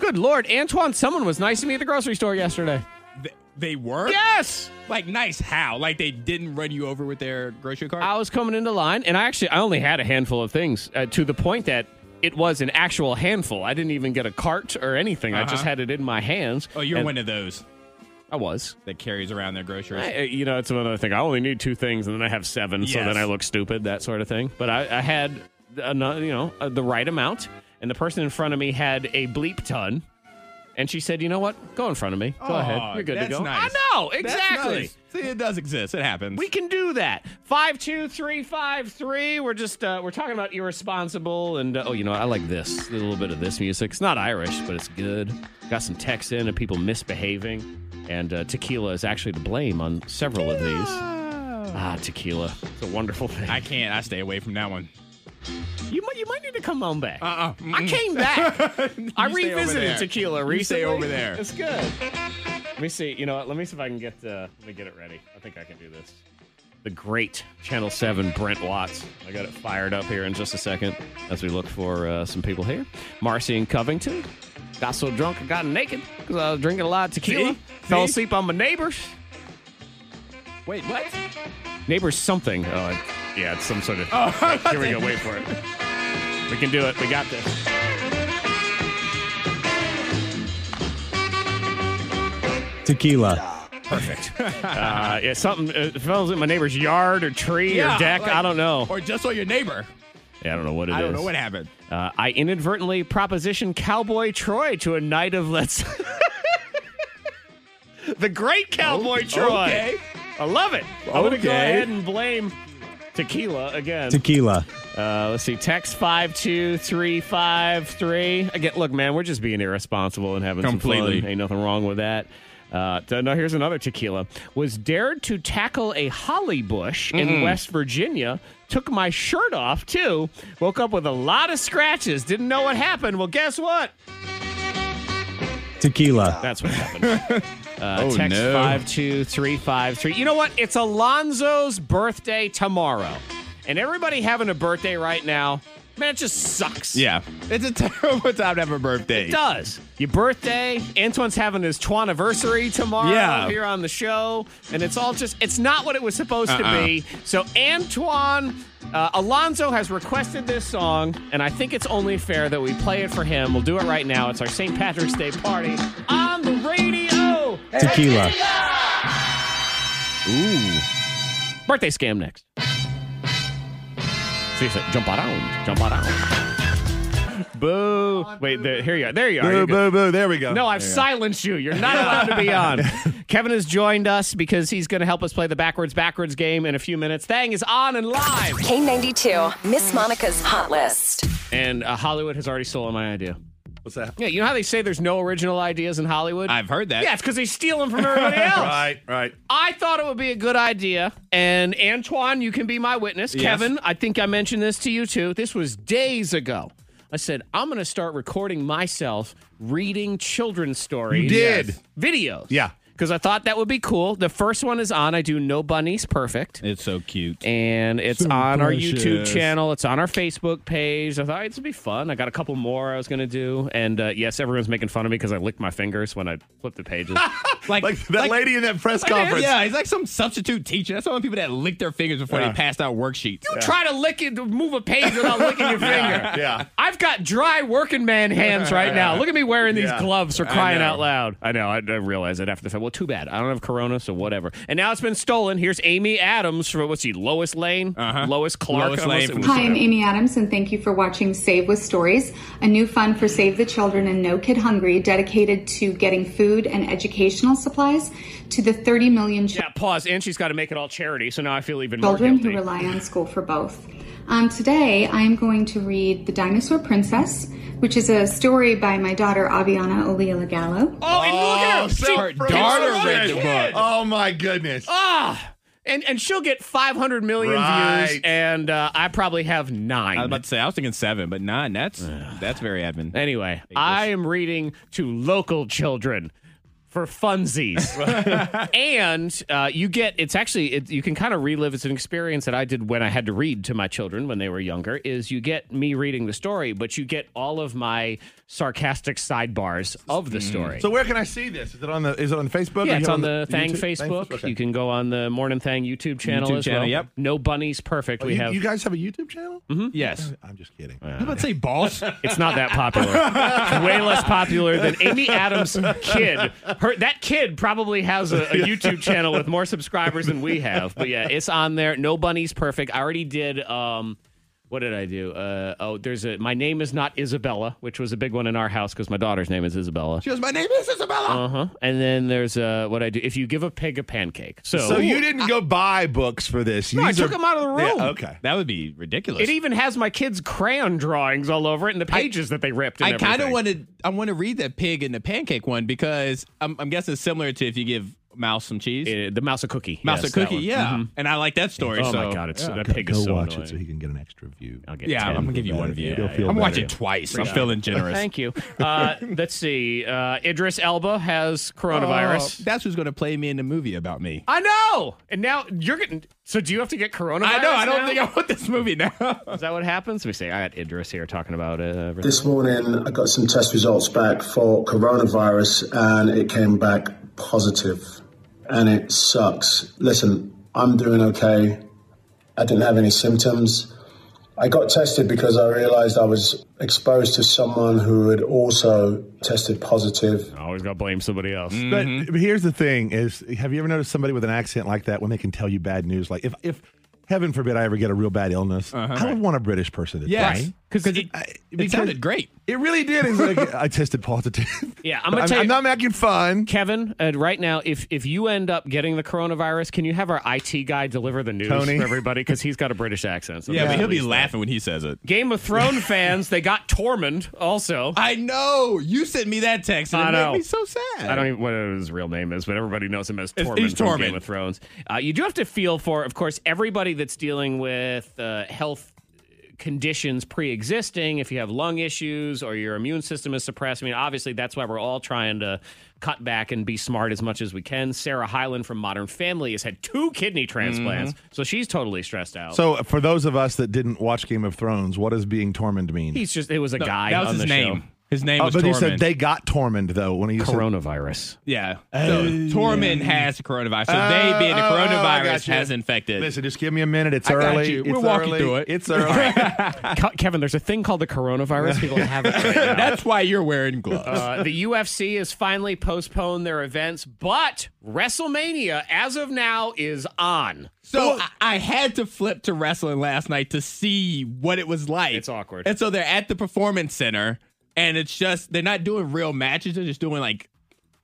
Good Lord, Antoine, someone was nice to me at the grocery store yesterday. Th- They were? Yes! Like, nice how? Like, they didn't run you over with their grocery cart? I was coming into line, and I actually I only had a handful of things uh, to the point that it was an actual handful. I didn't even get a cart or anything. I just Uh-huh. had it in my hands. oh, you're and one of those I was. that carries around their groceries. I, uh, you know, it's another thing. I only need two things, and then I have seven, so then I look stupid, that sort of thing. But I, I had, ano- you know, uh, the right amount, and the person in front of me had a bleep ton. And she said, "You know what? Go in front of me. Go Aw, ahead. You're good to go." nice. I know exactly. nice. See, it does exist. It happens. We can do that. Five two three five three. We're just uh, we're talking about irresponsible and uh, oh, you know I like this a little bit of this music. It's not Irish, but it's good. Got some texts in of people misbehaving, and uh, tequila is actually to blame on several of these. Ah, tequila. It's a wonderful thing. I can't. I stay away from that one. You might you might need to come on back. Uh-uh. I came back. [laughs] I You stay over revisited tequila You recently. stay over there. It's good. Let me see. You know what? Let me see if I can get uh, let me get it ready. I think I can do this. the great Channel 7 Brent Watts. I got it fired up here in just a second as we look for uh, some people here. Marcy in Covington. Got so drunk I got naked because I was drinking a lot of tequila. See? Fell See? asleep on my neighbors. Wait, what? Neighbors something. Oh, yeah, it's some sort of. [laughs] oh here we go. Wait for it. We can do it. We got this. Tequila. Perfect. uh, yeah, something uh, falls in my neighbor's yard or tree or deck. like- I don't know. Or just on your neighbor. Yeah, I don't know what it is. I don't know what happened. Uh, I inadvertently propositioned Cowboy Troy to a night of let's. [laughs] the great Cowboy Troy. Okay. I love it. I'm going to go Okay. ahead and blame tequila again. Tequila. Uh, let's see. Text five two three five three. Again, look, man, we're just being irresponsible and having some Completely. fun. Ain't nothing wrong with that. Uh, t- no, here's another tequila. Was dared to tackle a holly bush in West Virginia. Took my shirt off too. Woke up with a lot of scratches. Didn't know what happened. Well, guess what? Tequila. That's what happened. [laughs] Uh, Oh, text no. five two three five three. You know what? It's Alonzo's birthday tomorrow, and everybody having a birthday right now. Man, it just sucks. Yeah. It's a [laughs] terrible time to have a birthday. It does. Your birthday. Antoine's having his anniversary tomorrow Yeah. here on the show. And it's all just, it's not what it was supposed to Uh-uh. be. So, Antoine, uh, Alonzo has requested this song, and I think it's only fair that we play it for him. We'll do it right now. It's our St. Patrick's Day party on the radio. Tequila. Ooh. Birthday scam next. Seriously, jump around. Jump around. Boo. Wait, there, here you are. There you are. Boo, You're good. boo, boo. There we go. No, I've silenced you. You're not allowed to be [laughs] on. Kevin has joined us because he's going to help us play the backwards backwards game in a few minutes. Thang is on and live. K92, Miss Monica's Hot List. And uh, Hollywood has already stolen my idea. What's that? Yeah, you know how they say there's no original ideas in Hollywood? I've heard that. yeah, it's because they steal them from everybody [laughs] else. Right, right. I thought it would be a good idea. And Antoine, you can be my witness. Yes. Kevin, I think I mentioned this to you too. This was days ago. I said, I'm going to start recording myself reading children's stories. You did. Yes. Videos. Yeah. Because I thought that would be cool. The first one is on. I do No Bunnies Perfect. It's so cute. And it's on our YouTube channel. It's on our Facebook page. I thought it'd be fun. I got a couple more I was going to do. And uh, yes, everyone's making fun of me because I licked my fingers when I flipped the pages. [laughs] Like, Like that lady in that press Like, conference. Yeah, he's like some substitute teacher. That's all the people that lick their fingers before Yeah. they passed out worksheets. You try to lick it, move a page without licking your [laughs] finger. yeah. I've got dry working man hands right [laughs] now. Look at me wearing these Yeah. gloves for crying out loud. I know. I, I realize it after the fact. Well, too bad. I don't have corona, so whatever. And now it's been stolen. Here's Amy Adams for what's he? Lois Lane, Uh-huh. Lois Clark. Lois I Lane almost- from- Hi, I'm Amy Adams, and thank you for watching Save with Stories, a new fund for Save the Children and No Kid Hungry dedicated to getting food and educational supplies to the 30 million Yeah, pause. And she's got to make it all charity, so now I feel even children more who guilty. rely on school for both. Um, today, I am going to read The Dinosaur Princess, which is a story by my daughter, Aviana Olea Gallo. oh, and look at her. She- Her daughter read the book. Oh my goodness. Ah, and and she'll get 500 million views, and uh, I probably have nine. I was about to say I was thinking seven, but nine. That's that's very admin. Anyway, I am reading to local children for funsies, [laughs] and uh, you get it's actually it, you can kind of relive. It's an experience that I did when I had to read to my children when they were younger. Is you get me reading the story, but you get all of my sarcastic sidebars of the hmm. story. So where can I see this? Is it on the is it on Facebook? yeah, it's you on the Thang YouTube? Facebook. Okay. You can go on the Morning Thang YouTube channel YouTube as channel, well. yep. No bunnies, perfect. Oh, we you, have. you guys have a YouTube channel? Mm-hmm. Yes. I'm just kidding. Uh, I was about to say boss. [laughs] It's not that popular. It's way less popular than Amy Adams' kid. Her that kid probably has a, a YouTube channel with more subscribers than we have. But yeah, it's on there. No bunny's perfect. I already did. Um, what did I do? Uh, oh, there's a. My name is not Isabella, which was a big one in our house because my daughter's name is Isabella. She goes, my name is Isabella. Uh huh. And then there's uh, what I do. If you give a pig a pancake, so, So you didn't go buy books for this? No, I These took them out of the room. Yeah, okay. That would be ridiculous. It even has my kids' crayon drawings all over it and the pages that they ripped. And I kind of everything. wanted. I want to read that pig and the pancake one because I'm, I'm guessing it's similar to if you give mouse some cheese. Uh, the mouse a cookie. mouse Yes, a cookie, one. yeah. Mhm. And I like that story. Oh so, my god, it's yeah. that Go, pig go is so watch annoying. it so he can get an extra view. I'll get Yeah, 10. I'm gonna give you one view. He'll feel I'm watching twice. I'm feeling [laughs] generous. Thank you. [laughs] Uh, let's see. Uh, Idris Elba has coronavirus. Oh, that's who's going to play me in the movie about me. I know. And now you're getting. So do you have to get coronavirus? I know. I don't now? think I want this movie now. [laughs] Is that what happens? We say. I got Idris here talking about uh. This morning, I got some test results back for coronavirus and it came back positive. And it sucks. Listen, I'm doing okay. I didn't have any symptoms. I got tested because I realized I was exposed to someone who had also tested positive. I Always got to blame somebody else. But, but here's the thing: is have you ever noticed somebody with an accent like that when they can tell you bad news? Like if if heaven forbid I ever get a real bad illness, uh-huh. I would want a British person to Yes. tell me. Because it, I- it because sounded great. It really did. It's like [laughs] I tested positive. Yeah, I'm [laughs] gonna I'm, tell you- I'm not making fun. Kevin, uh, right now, if if you end up getting the coronavirus, can you have our IT guy deliver the news Tony? for everybody? Because he's got a British accent. So Yeah, but he'll be least that. laughing when he says it. Game of Thrones [laughs] fans, they got Tormund also. I know. You sent me that text and I it know. made me so sad. I don't even what his real name is, but everybody knows him as Tormund he's from Tormund. Game of Thrones. Uh, you do have to feel for, of course, everybody that's dealing with uh, health conditions pre-existing. If you have lung issues or your immune system is suppressed, I mean, obviously that's why we're all trying to cut back and be smart as much as we can. Sarah Hyland from Modern Family has had two kidney transplants, mm-hmm. so she's totally stressed out. So for those of us that didn't watch Game of Thrones, what does being Tormund mean? he's just it was a guy that was on his the name. show. His name Oh, was but you Tormund. said they got Tormund though when he said Coronavirus. yeah. So Tormund has coronavirus. So they being the Oh, I coronavirus got you. has infected. Listen, just give me a minute. It's I got early. you. It's We'll walk you early. through it. It's [laughs] early. Ke- Kevin, there's a thing called the coronavirus. People [laughs] have it. Right now. That's why you're wearing gloves. Uh, the UFC has finally postponed their events, but WrestleMania, as of now, is on. So I, I had to flip to wrestling last night to see what it was like. It's awkward. And so they're at the performance center, and it's just they're not doing real matches. They're just doing like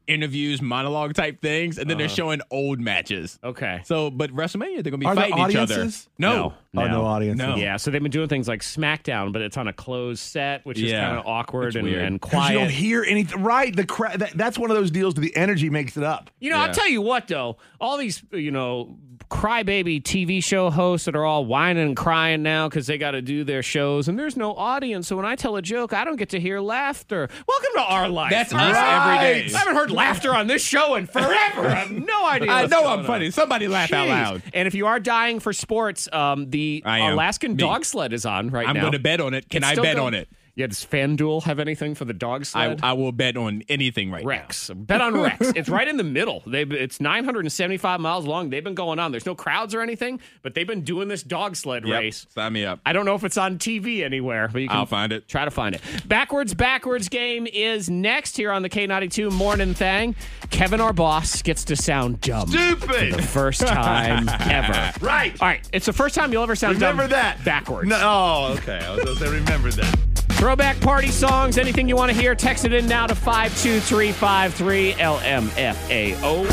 interviews, monologue type things, and then they're uh-huh. showing old matches. Okay. So, but WrestleMania they're gonna be Are fighting each other. audiences? No, Oh, no audience. No. Yeah, so they've been doing things like SmackDown, but it's on a closed set, which is kind of awkward It's and, weird. and 'Cause quiet. You don't hear anything. Right. The cra- that, that's one of those deals. The energy makes it up. You know, I'll tell you what though, all these you know crybaby TV show hosts that are all whining and crying now because they got to do their shows and there's no audience. So when I tell a joke, I don't get to hear laughter. Welcome to our life. That's us every day. I haven't heard laughter on this show in forever. I have no [laughs] idea. I know I'm on. funny. Somebody laugh out loud. And if you are dying for sports, um, the Alaskan Me. dog sled is on right now. I'm going to bet on it. Can It's I bet going- on it? Yeah, does FanDuel have anything for the dog I, sled? I will bet on anything right Rex. Bet on Rex. [laughs] it's right in the middle. They it's 975 miles long. They've been going on. There's no crowds or anything, but they've been doing this dog sled. Yep. race. Sign me up. I don't know if it's on TV anywhere, but you can I'll find it. Try to find it. Backwards, backwards game is next here on the K92 Morning Thang. Kevin, our boss, gets to sound dumb. Stupid. The first [laughs] time ever. Right. All right. It's the first time you'll ever sound Remember dumb that. backwards. No, oh, okay. I was going to say, remember that. Throwback party songs, anything you want to hear, text it in now to 52353 LMFAO.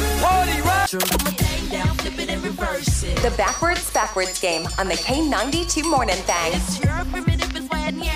The backwards, backwards game on the K92 Morning Thang.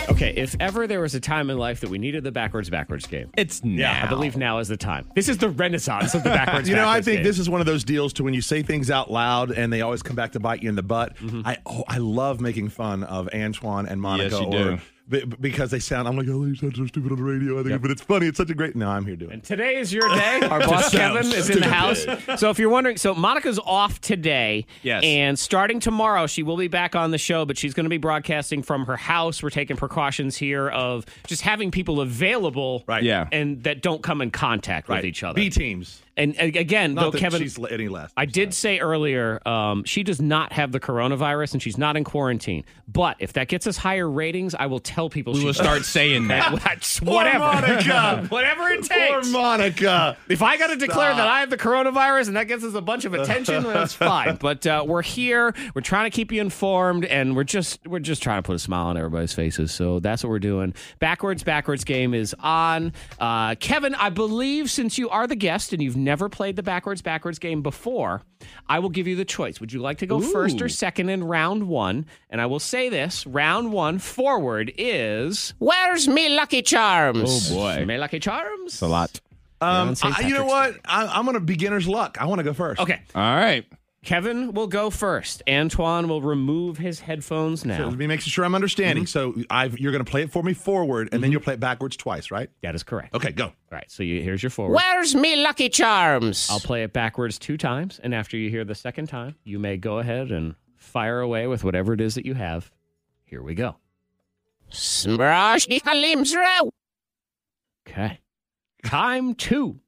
Okay, if ever there was a time in life that we needed the backwards, backwards game, It's now. I believe now is the time. This is the renaissance of the [laughs] backwards. You know, I think game. this is one of those deals to when you say things out loud and they always come back to bite you in the butt. Mm-hmm. I oh, I love making fun of Antoine and Monica. Yes, you or- do. Be- because they sound, I'm like, oh, you sound so stupid on the radio. I think, but it's funny. It's such a great. No, I'm here doing. it. And today is your day. [laughs] Our boss Kevin is in the house. So if you're wondering, so Monica's off today. Yes. And starting tomorrow, she will be back on the show, but she's going to be broadcasting from her house. We're taking precautions here of just having people available, Right. Yeah. and that don't come in contact with each other. B teams. And again, Not though, that Kevin, she's any less. I did say earlier, um, she does not have the coronavirus and she's not in quarantine. But if that gets us higher ratings, I will tell people We she will start saying that. [laughs] That's Poor whatever. Monica. [laughs] whatever it Poor takes. Monica. If I got to declare that I have the coronavirus and that gets us a bunch of attention, then that's fine. [laughs] But uh, we're here. We're trying to keep you informed, and we're just we're just trying to put a smile on everybody's faces. So that's what we're doing. Backwards, backwards game is on. Uh, Kevin, I believe since you are the guest and you've never played the backwards, backwards game before, I will give you the choice. Would you like to go first or second in round one? And I will say this: round one forward is where's me lucky charms? Oh, boy. me lucky charms. It's a lot. Um. I- you know what? I, I'm gonna beginner's luck. I want to go first. Okay. All right. Kevin will go first. Antoine will remove his headphones So now. let me make sure I'm understanding. Mm-hmm. So I've, you're going to play it for me forward, and then mm-hmm. you'll play it backwards twice, right? that is correct. Okay, go. All right, so you, here's your forward. Where's me Lucky Charms? I'll play it backwards two times, and after you hear the second time, you may go ahead and fire away with whatever it is that you have. Here we go. Smrashni Kalimsrau. Okay. Time two.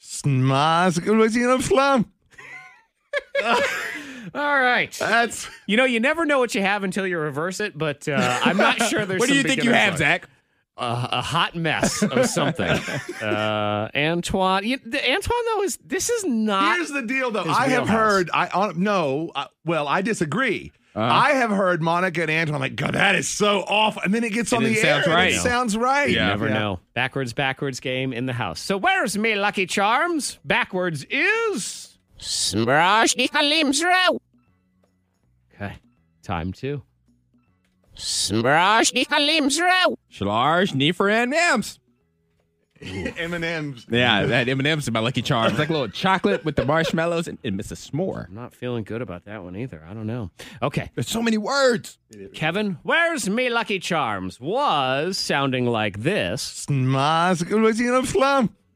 Smas Slum. [laughs] All right. That's You know, you never know what you have until you reverse it, but uh, I'm not [laughs] sure there's What do you think you have, luck. Zach? Uh, a hot mess of something. [laughs] uh, Antoine, you, the, Antoine though is this is not. Here's the deal, though. I have heard. I on, no. Uh, well, I disagree. Uh-huh. I have heard Monica and Antoine like, God, that is so awful. And then it gets on the it air. sounds and right. It sounds right. You never know. Backwards, backwards game in the house. So where's me lucky charms? Backwards is Smrashni Kalimsrau. okay. Time two. Smrashni Kalimsrau. Shalars, Nefer, [laughs] and Mams. M&M's. Yeah, that M&M's in my Lucky Charms. It's like a little chocolate with the marshmallows and, and it's a s'more. I'm not feeling good about that one either. I don't know. Okay, There's so many words. Kevin, where's me lucky charms? Was sounding like this. Smas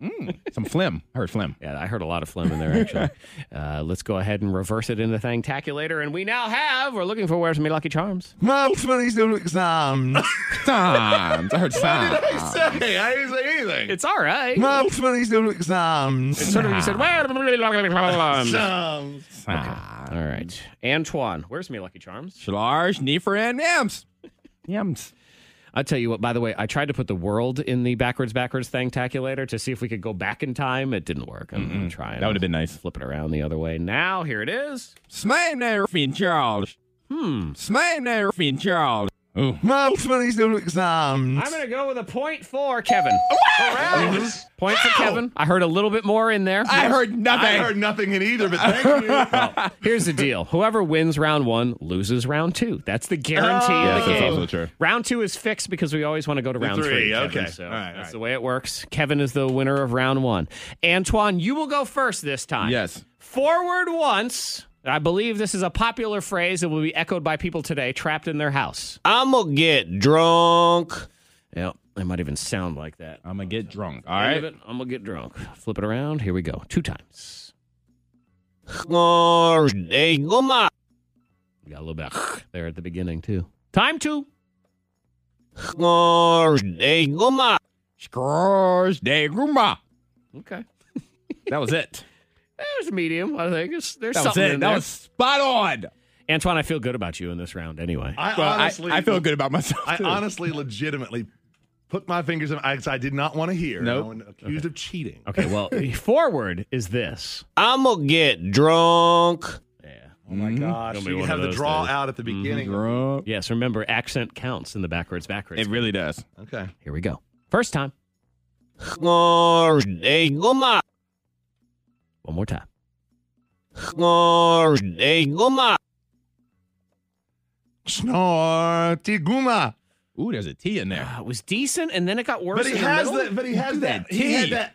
Gulwazino Slum. Some phlegm. I heard phlegm. Yeah, I heard a lot of phlegm in there actually. [laughs] uh, let's go ahead and reverse it into Thangtaculator, and we now have. We're looking for where's me lucky charms. Mom, Malfunny still exams. Times. I heard [laughs] times. I say, I didn't say anything. It's all right. Malfunny still exams. Sort of, you said, where's me lucky charms? Exams. All right, Antoine, where's me lucky charms? Shalars, Nefer, and Mams. Yams. [laughs] I'll tell you what, by the way, I tried to put the world in the backwards, backwards Thangtaculator to see if we could go back in time. It didn't work. I'm gonna try That would have been nice. Flip it around the other way. Now, here it is. Smain there, Charles. Hmm. Smain there, Charles. Ooh. Malfunny still exams. I'm going to go with a point for Kevin. Point for Kevin. I heard a little bit more in there. I heard nothing. I heard nothing in either, but thank you. [laughs] Here's the deal. Whoever wins round one loses round two. That's the guarantee Oh. of Yes, the that's game. also true. Round two is fixed because we always want to go to round three, three. Kevin, okay. So All right, all that's right. the way it works. Kevin is the winner of round one. Antoine, you will go first this time. Yes. Forward once. I believe this is a popular phrase that will be echoed by people today trapped in their house. I'm gonna get drunk. Yep. It might even sound like that. I'm going to get drunk. All End right. of it, I'm going to get drunk. Flip it around. Here we go. Two times. Hey, guma. We got a little bit [laughs] there at the beginning, too. Time two. Hey, guma. Scores de Gruma. Okay. [laughs] That was it. Eh, there's medium, I think. It's, there's That was something it. in That there. was spot on. Antoine, I feel good about you in this round anyway. I Well, honestly, I feel good about myself. I too. honestly, legitimately put my fingers in. I, I did not want to hear. No one accused of cheating. okay, well, [laughs] forward is this. I'm gonna get drunk. Yeah. Oh my mm-hmm. gosh! Gonna be You have the draw days. out at the mm-hmm. beginning. Drunk. Yes, remember, accent counts in the backwards, backwards. It really does. Okay. Here we go. First time. Hey, guma. One more time. Hey, guma. Snore tiguma. Ooh, there's a T in there. Uh, it was decent, and then it got worse But he in the has middle. that. But he has that. that He had T. that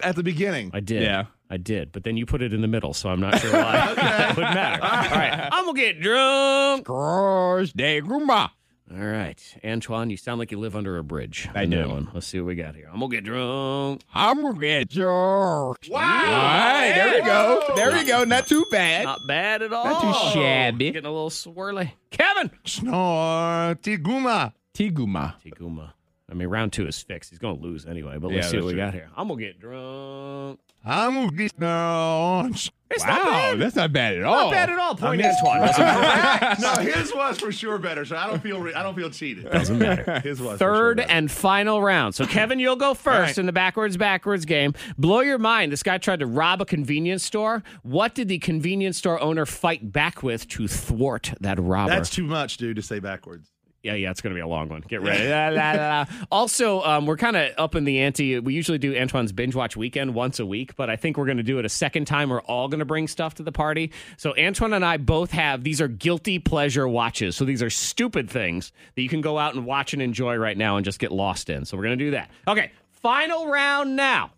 [laughs] at the beginning. I did. Yeah. I did. But then you put it in the middle, so I'm not sure why. [laughs] [laughs] it would matter. All right. I'm going to get drunk. Scores de Gruma. All right. Antoine, you sound like you live under a bridge. I in that do. One. Let's see what we got here. I'm going to get drunk. I'm gonna get drunk. Wow. All right, there we go. There we go. Not too bad. Not bad at all. Not too shabby. Getting a little swirly. Kevin. Snore tiguma. Tiguma. Tiguma. I mean, round two is fixed. He's going to lose anyway, but let's see what that's we true. got here. I'm going to get drunk. I'm gonna get drunk. It's not Wow, bad. that's not bad at all. Not bad at all. Point mean- Antoine. [laughs] [laughs] no, his was for sure better. So I don't feel. Re- I don't feel cheated. Doesn't matter. [laughs] His was for sure Third and final round. So, Kevin, you'll go first right. in the backwards, backwards game. Blow your mind. This guy tried to rob a convenience store. What did the convenience store owner fight back with to thwart that robber? That's too much, dude, to say backwards. Yeah, yeah, it's going to be a long one. Get ready. La, la, la. Also, um, we're kind of up in the ante. We usually do Antoine's binge watch weekend once a week, but I think we're going to do it a second time. We're all going to bring stuff to the party. So Antoine and I both have these are guilty pleasure watches. So these are stupid things that you can go out and watch and enjoy right now and just get lost in. So we're going to do that. Okay, final round now.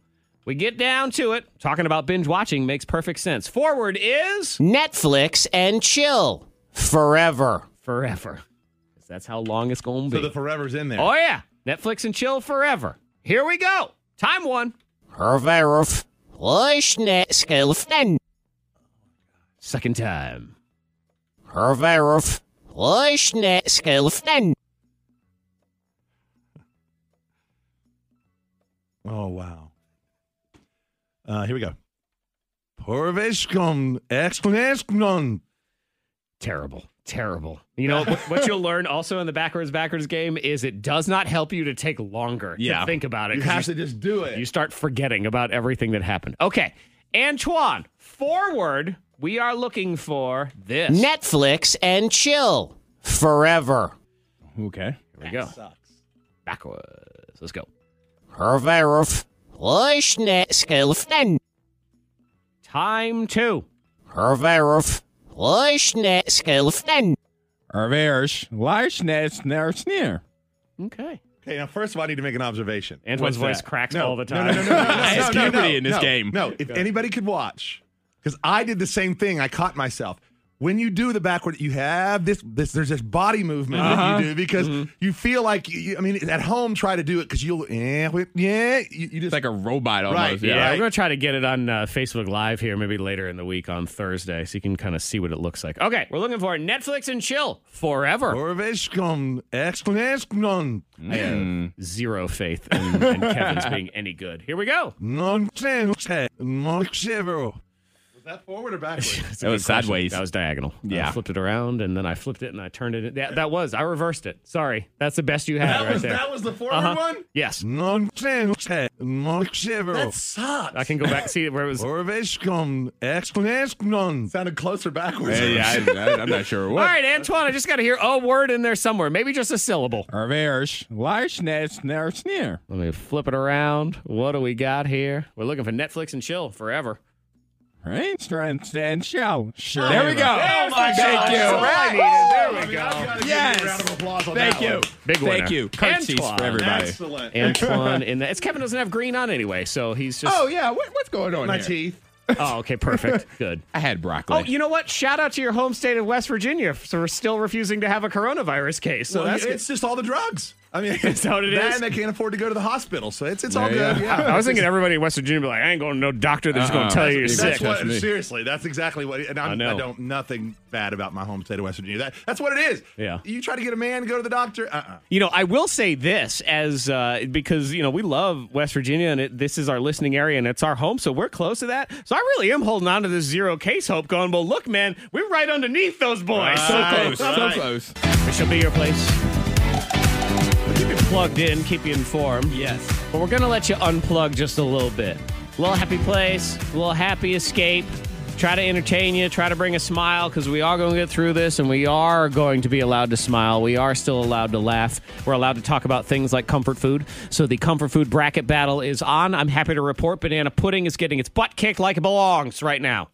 We get down to it. Talking about binge watching makes perfect sense. Forward is Netflix and chill forever. forever. 'Cause That's how long it's going to be. So be. the forever's in there. Oh yeah, Netflix and chill forever. Here we go. Time one. Herverf. Lushnet Second time. Herverf. Lushnet skilfnen. Oh wow. Uh, here we go. Porveshkom exclamation. Terrible. Terrible. You know what, what you'll learn also in the backwards backwards game is it does not help you to take longer Yeah. to think about it. You have to just do it. you start forgetting about everything that happened. Okay, Antoine. Forward. We are looking for this. Netflix and chill forever. Okay. Here we go. Backwards. Let's go. Herverf. Lushnet skilfnen. Time two. Herverf. Lushnet skilfnen. Ervers, Larsnes, Nersneer. Okay. Okay, now first of all, I need to make an observation. Antoine's voice that? cracks No, all the no, time. No, no, no, [laughs] no, no, I no, have no, puberty no, in this no, game. No, if anybody could watch, because I did the same thing. I caught myself. When you do the backward, you have this. This there's this body movement Uh-huh. that you do because Mm-hmm. you feel like you, I mean, at home, try to do it because you'll yeah, yeah. You, you just It's like a robot almost. Right, Yeah. Yeah, Right. we're gonna try to get it on uh, Facebook Live here, maybe later in the week on Thursday, so you can kind of see what it looks like. Okay, we're looking for Netflix and chill forever. Porveshkom exclamation. I have zero faith in, in Kevin's being any good. Here we go. Non non that forward or backwards? [laughs] That's That was sideways. That was diagonal. Yeah. I flipped it around and then I flipped it and I turned it. Yeah, that was. I reversed it. Sorry, that's the best you had that right was there. that was the forward Uh-huh. one. Yes, Non That sucks. I can go back and see where it was. Porveshkom exclamation. Sounded closer backwards. Yeah, yeah, I, [laughs] am not sure All what. right, Antoine, I just got to hear a word in there somewhere, maybe just a syllable. Ervers, Larsnes, Nersneer. Let me flip it around. What do we got here? We're looking for Netflix and chill forever. Right? Strength and show. Sure. There we go. Oh my Thank God. you. That's all I needed. There we go. Yes. Thank you. Big winner. Thank you. Curtsies Antoine. for everybody. Excellent. Antoine in that. It's Kevin doesn't have green on anyway, so he's just. Oh, yeah. What, what's going on My here? teeth. [laughs] Oh, okay, perfect. Good. [laughs] I had broccoli. Oh, you know what? Shout out to your home state of West Virginia for still refusing to have a coronavirus case. So well, that's it's just all the drugs. I mean, [laughs] Is that what it that is? And they can't afford to go to the hospital, so it's it's all good. go. Yeah, I was thinking everybody in West Virginia would be like, I ain't going to no doctor that's going Uh-uh. to tell you you're That's- sick. What, That's seriously, that's exactly what. And I'm, I I, know. don't nothing bad about my home state of West Virginia. That that's what it is. Yeah. You try to get a man to go to the doctor. Uh. uh You know, I will say this as uh, because you know we love West Virginia and it, this is our listening area and it's our home, so we're close to that. So I really am holding on to this zero case hope. Going, well, look, man, we're right underneath those boys. so close. So close. This shall be your place. Keep you plugged in, keep you informed. Yes. But we're gonna let you unplug just a little bit. A little happy place, a little happy escape. Try to entertain you, try to bring a smile because we are going to get through this and we are going to be allowed to smile. We are still allowed to laugh. We're allowed to talk about things like comfort food. So the comfort food bracket battle is on. I'm happy to report Banana Pudding is getting its butt kicked like it belongs right now.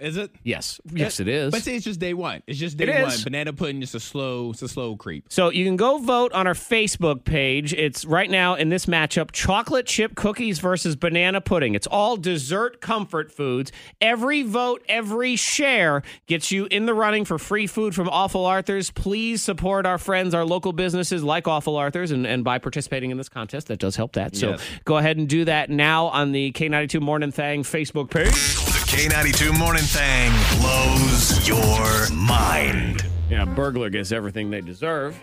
Is it? Yes. Yes, it is. But see, it's just day one. It's just day It one. is. Banana pudding is a slow, it's a slow creep. So you can go vote on our Facebook page. It's right now in this matchup chocolate chip cookies versus banana pudding. It's all dessert comfort foods. Every vote, every share gets you in the running for free food from Awful Arthur's. Please support our friends, our local businesses like Awful Arthur's, and, and by participating in this contest, that does help that. So Yes. go ahead and do that now on the K92 Morning Thang Facebook page. The K92 Morning Thang blows your mind. Yeah, burglar gets everything they deserve.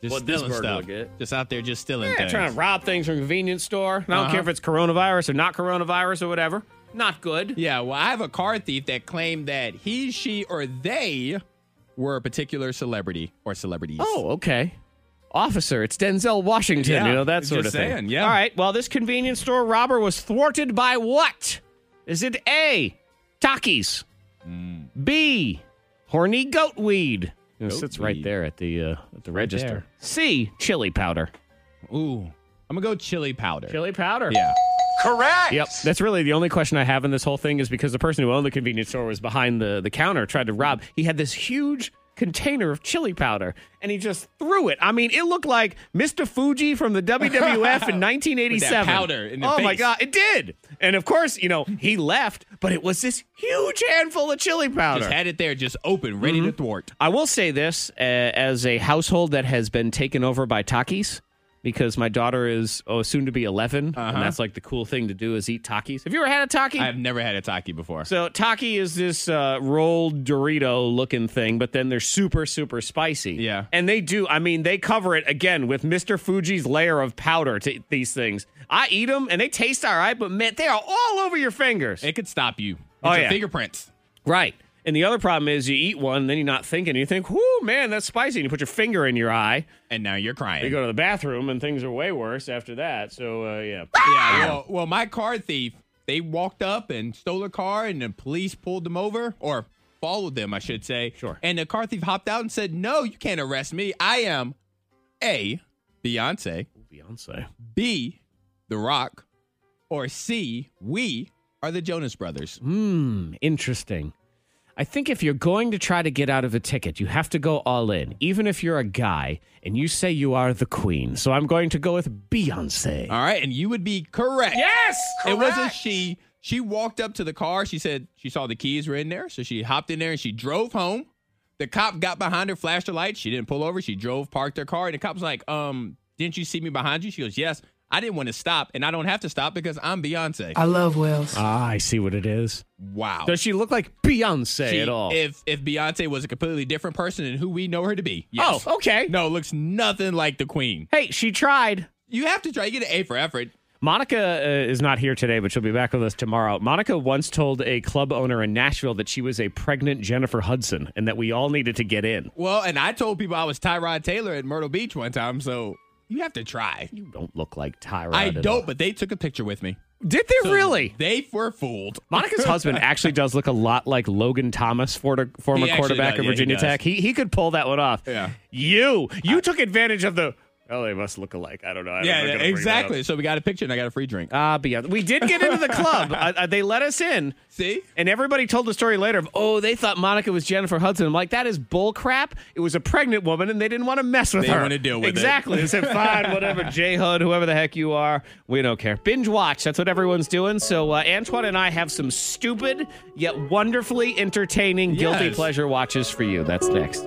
Just What this stealing burglar stuff. get? Just out there, just stealing Yeah, things. trying to rob things from a convenience store. I don't Uh-huh. care if it's coronavirus or not coronavirus or whatever. Not good. Yeah, well, I have a car thief that claimed that he, she, or they were a particular celebrity or celebrities. Oh, okay. Officer, it's Denzel Washington, Yeah, you know, that sort just of thing. yeah. All right, well, this convenience store robber was thwarted by what? Is it A, Takis, Hmm. B, horny goat weed, It sits right there at the uh, at the register. there. C. Chili powder. Ooh, I'm gonna go chili powder. Chili powder. Yeah. Correct. Yep. That's really the only question I have in this whole thing is because the person who owned the convenience store was behind the, the counter, tried to rob. He had this huge container of chili powder and he just threw it. I mean, it looked like Mr. Fuji from the WWF in [laughs] 1987. With that powder in the oh my. God, it did. And of course, you know, he left, but it was this huge handful of chili powder. Just had it there, just open, ready to thwart. I will say this uh, as a household that has been taken over by Takis because my daughter is oh, soon to be 11 Uh-huh. and that's like the cool thing to do is eat Takis. Have you ever had a Taki? I've never had a taki before. So Taki is this uh, rolled Dorito looking thing, but then they're super super spicy. Yeah. and they do. I mean, they cover it again with Mr. Fuji's layer of powder to these things. I eat them and they taste all right, but man, they are all over your fingers. it could stop you. It's Oh, your yeah. fingerprints. Right. And the other problem is you eat one, then you're not thinking. You think, "Whoo, man, that's spicy." And you put your finger in your eye. And now you're crying. You go to the bathroom, and things are way worse after that. So, uh, yeah. Yeah, well, well, my car thief, they walked up and stole a car, and the police pulled them over, or followed them, I should say. Sure. And the car thief hopped out and said, "No, you can't arrest me. I am A, Beyonce, Beyonce. B, The Rock, or C, we are the Jonas Brothers." Hmm, interesting. I think if you're going to try to get out of a ticket, you have to go all in, even if you're a guy and you say you are the queen. So I'm going to go with Beyonce. All right, and you would be correct. Yes! It wasn't she. She walked up to the car. She said she saw the keys were in there. So she hopped in there and she drove home. The cop got behind her, flashed her lights. She didn't pull over. She drove, parked her car. And the cop's like, um, didn't you see me behind you? She goes, yes. I didn't want to stop, and I don't have to stop because I'm Beyonce. I love Wells. Ah, I see what it is. wow. Does she look like Beyonce She- at all? If if Beyonce was a completely different person than who we know her to be. Yes. Oh, okay. No, it looks nothing like the queen. hey, she tried. You have to try. You get an A for effort. Monica uh, is not here today, but she'll be back with us tomorrow. Monica once told a club owner in Nashville that she was a pregnant Jennifer Hudson and that we all needed to get in. Well, and I told people I was Tyrod Taylor at Myrtle Beach one time, so you have to try. You don't look like Tyrod. I don't, but they took a picture with me. Did they So really? They were fooled. Monica's [laughs] husband actually does look a lot like Logan Thomas, for- former He actually quarterback does. of Yeah, he Virginia does. Tech. He he could pull that one off. Yeah. You you took advantage of the. Oh, they must look alike. I don't know. I don't know. Yeah, bring that exactly. So we got a picture and I got a free drink. Ah, but yeah, we did get into the club. [laughs] uh, uh, they let us in. See? And everybody told the story later of, oh, they thought Monica was Jennifer Hudson. I'm like, that is bull crap. It was a pregnant woman, and they didn't want to mess with They her. didn't want to deal with it. exactly. They said, fine, [laughs] whatever, J Hud, whoever the heck you are, we don't care. Binge watch. That's what everyone's doing. So uh, Antoine and I have some stupid yet wonderfully entertaining guilty Yes. pleasure watches for you. That's next.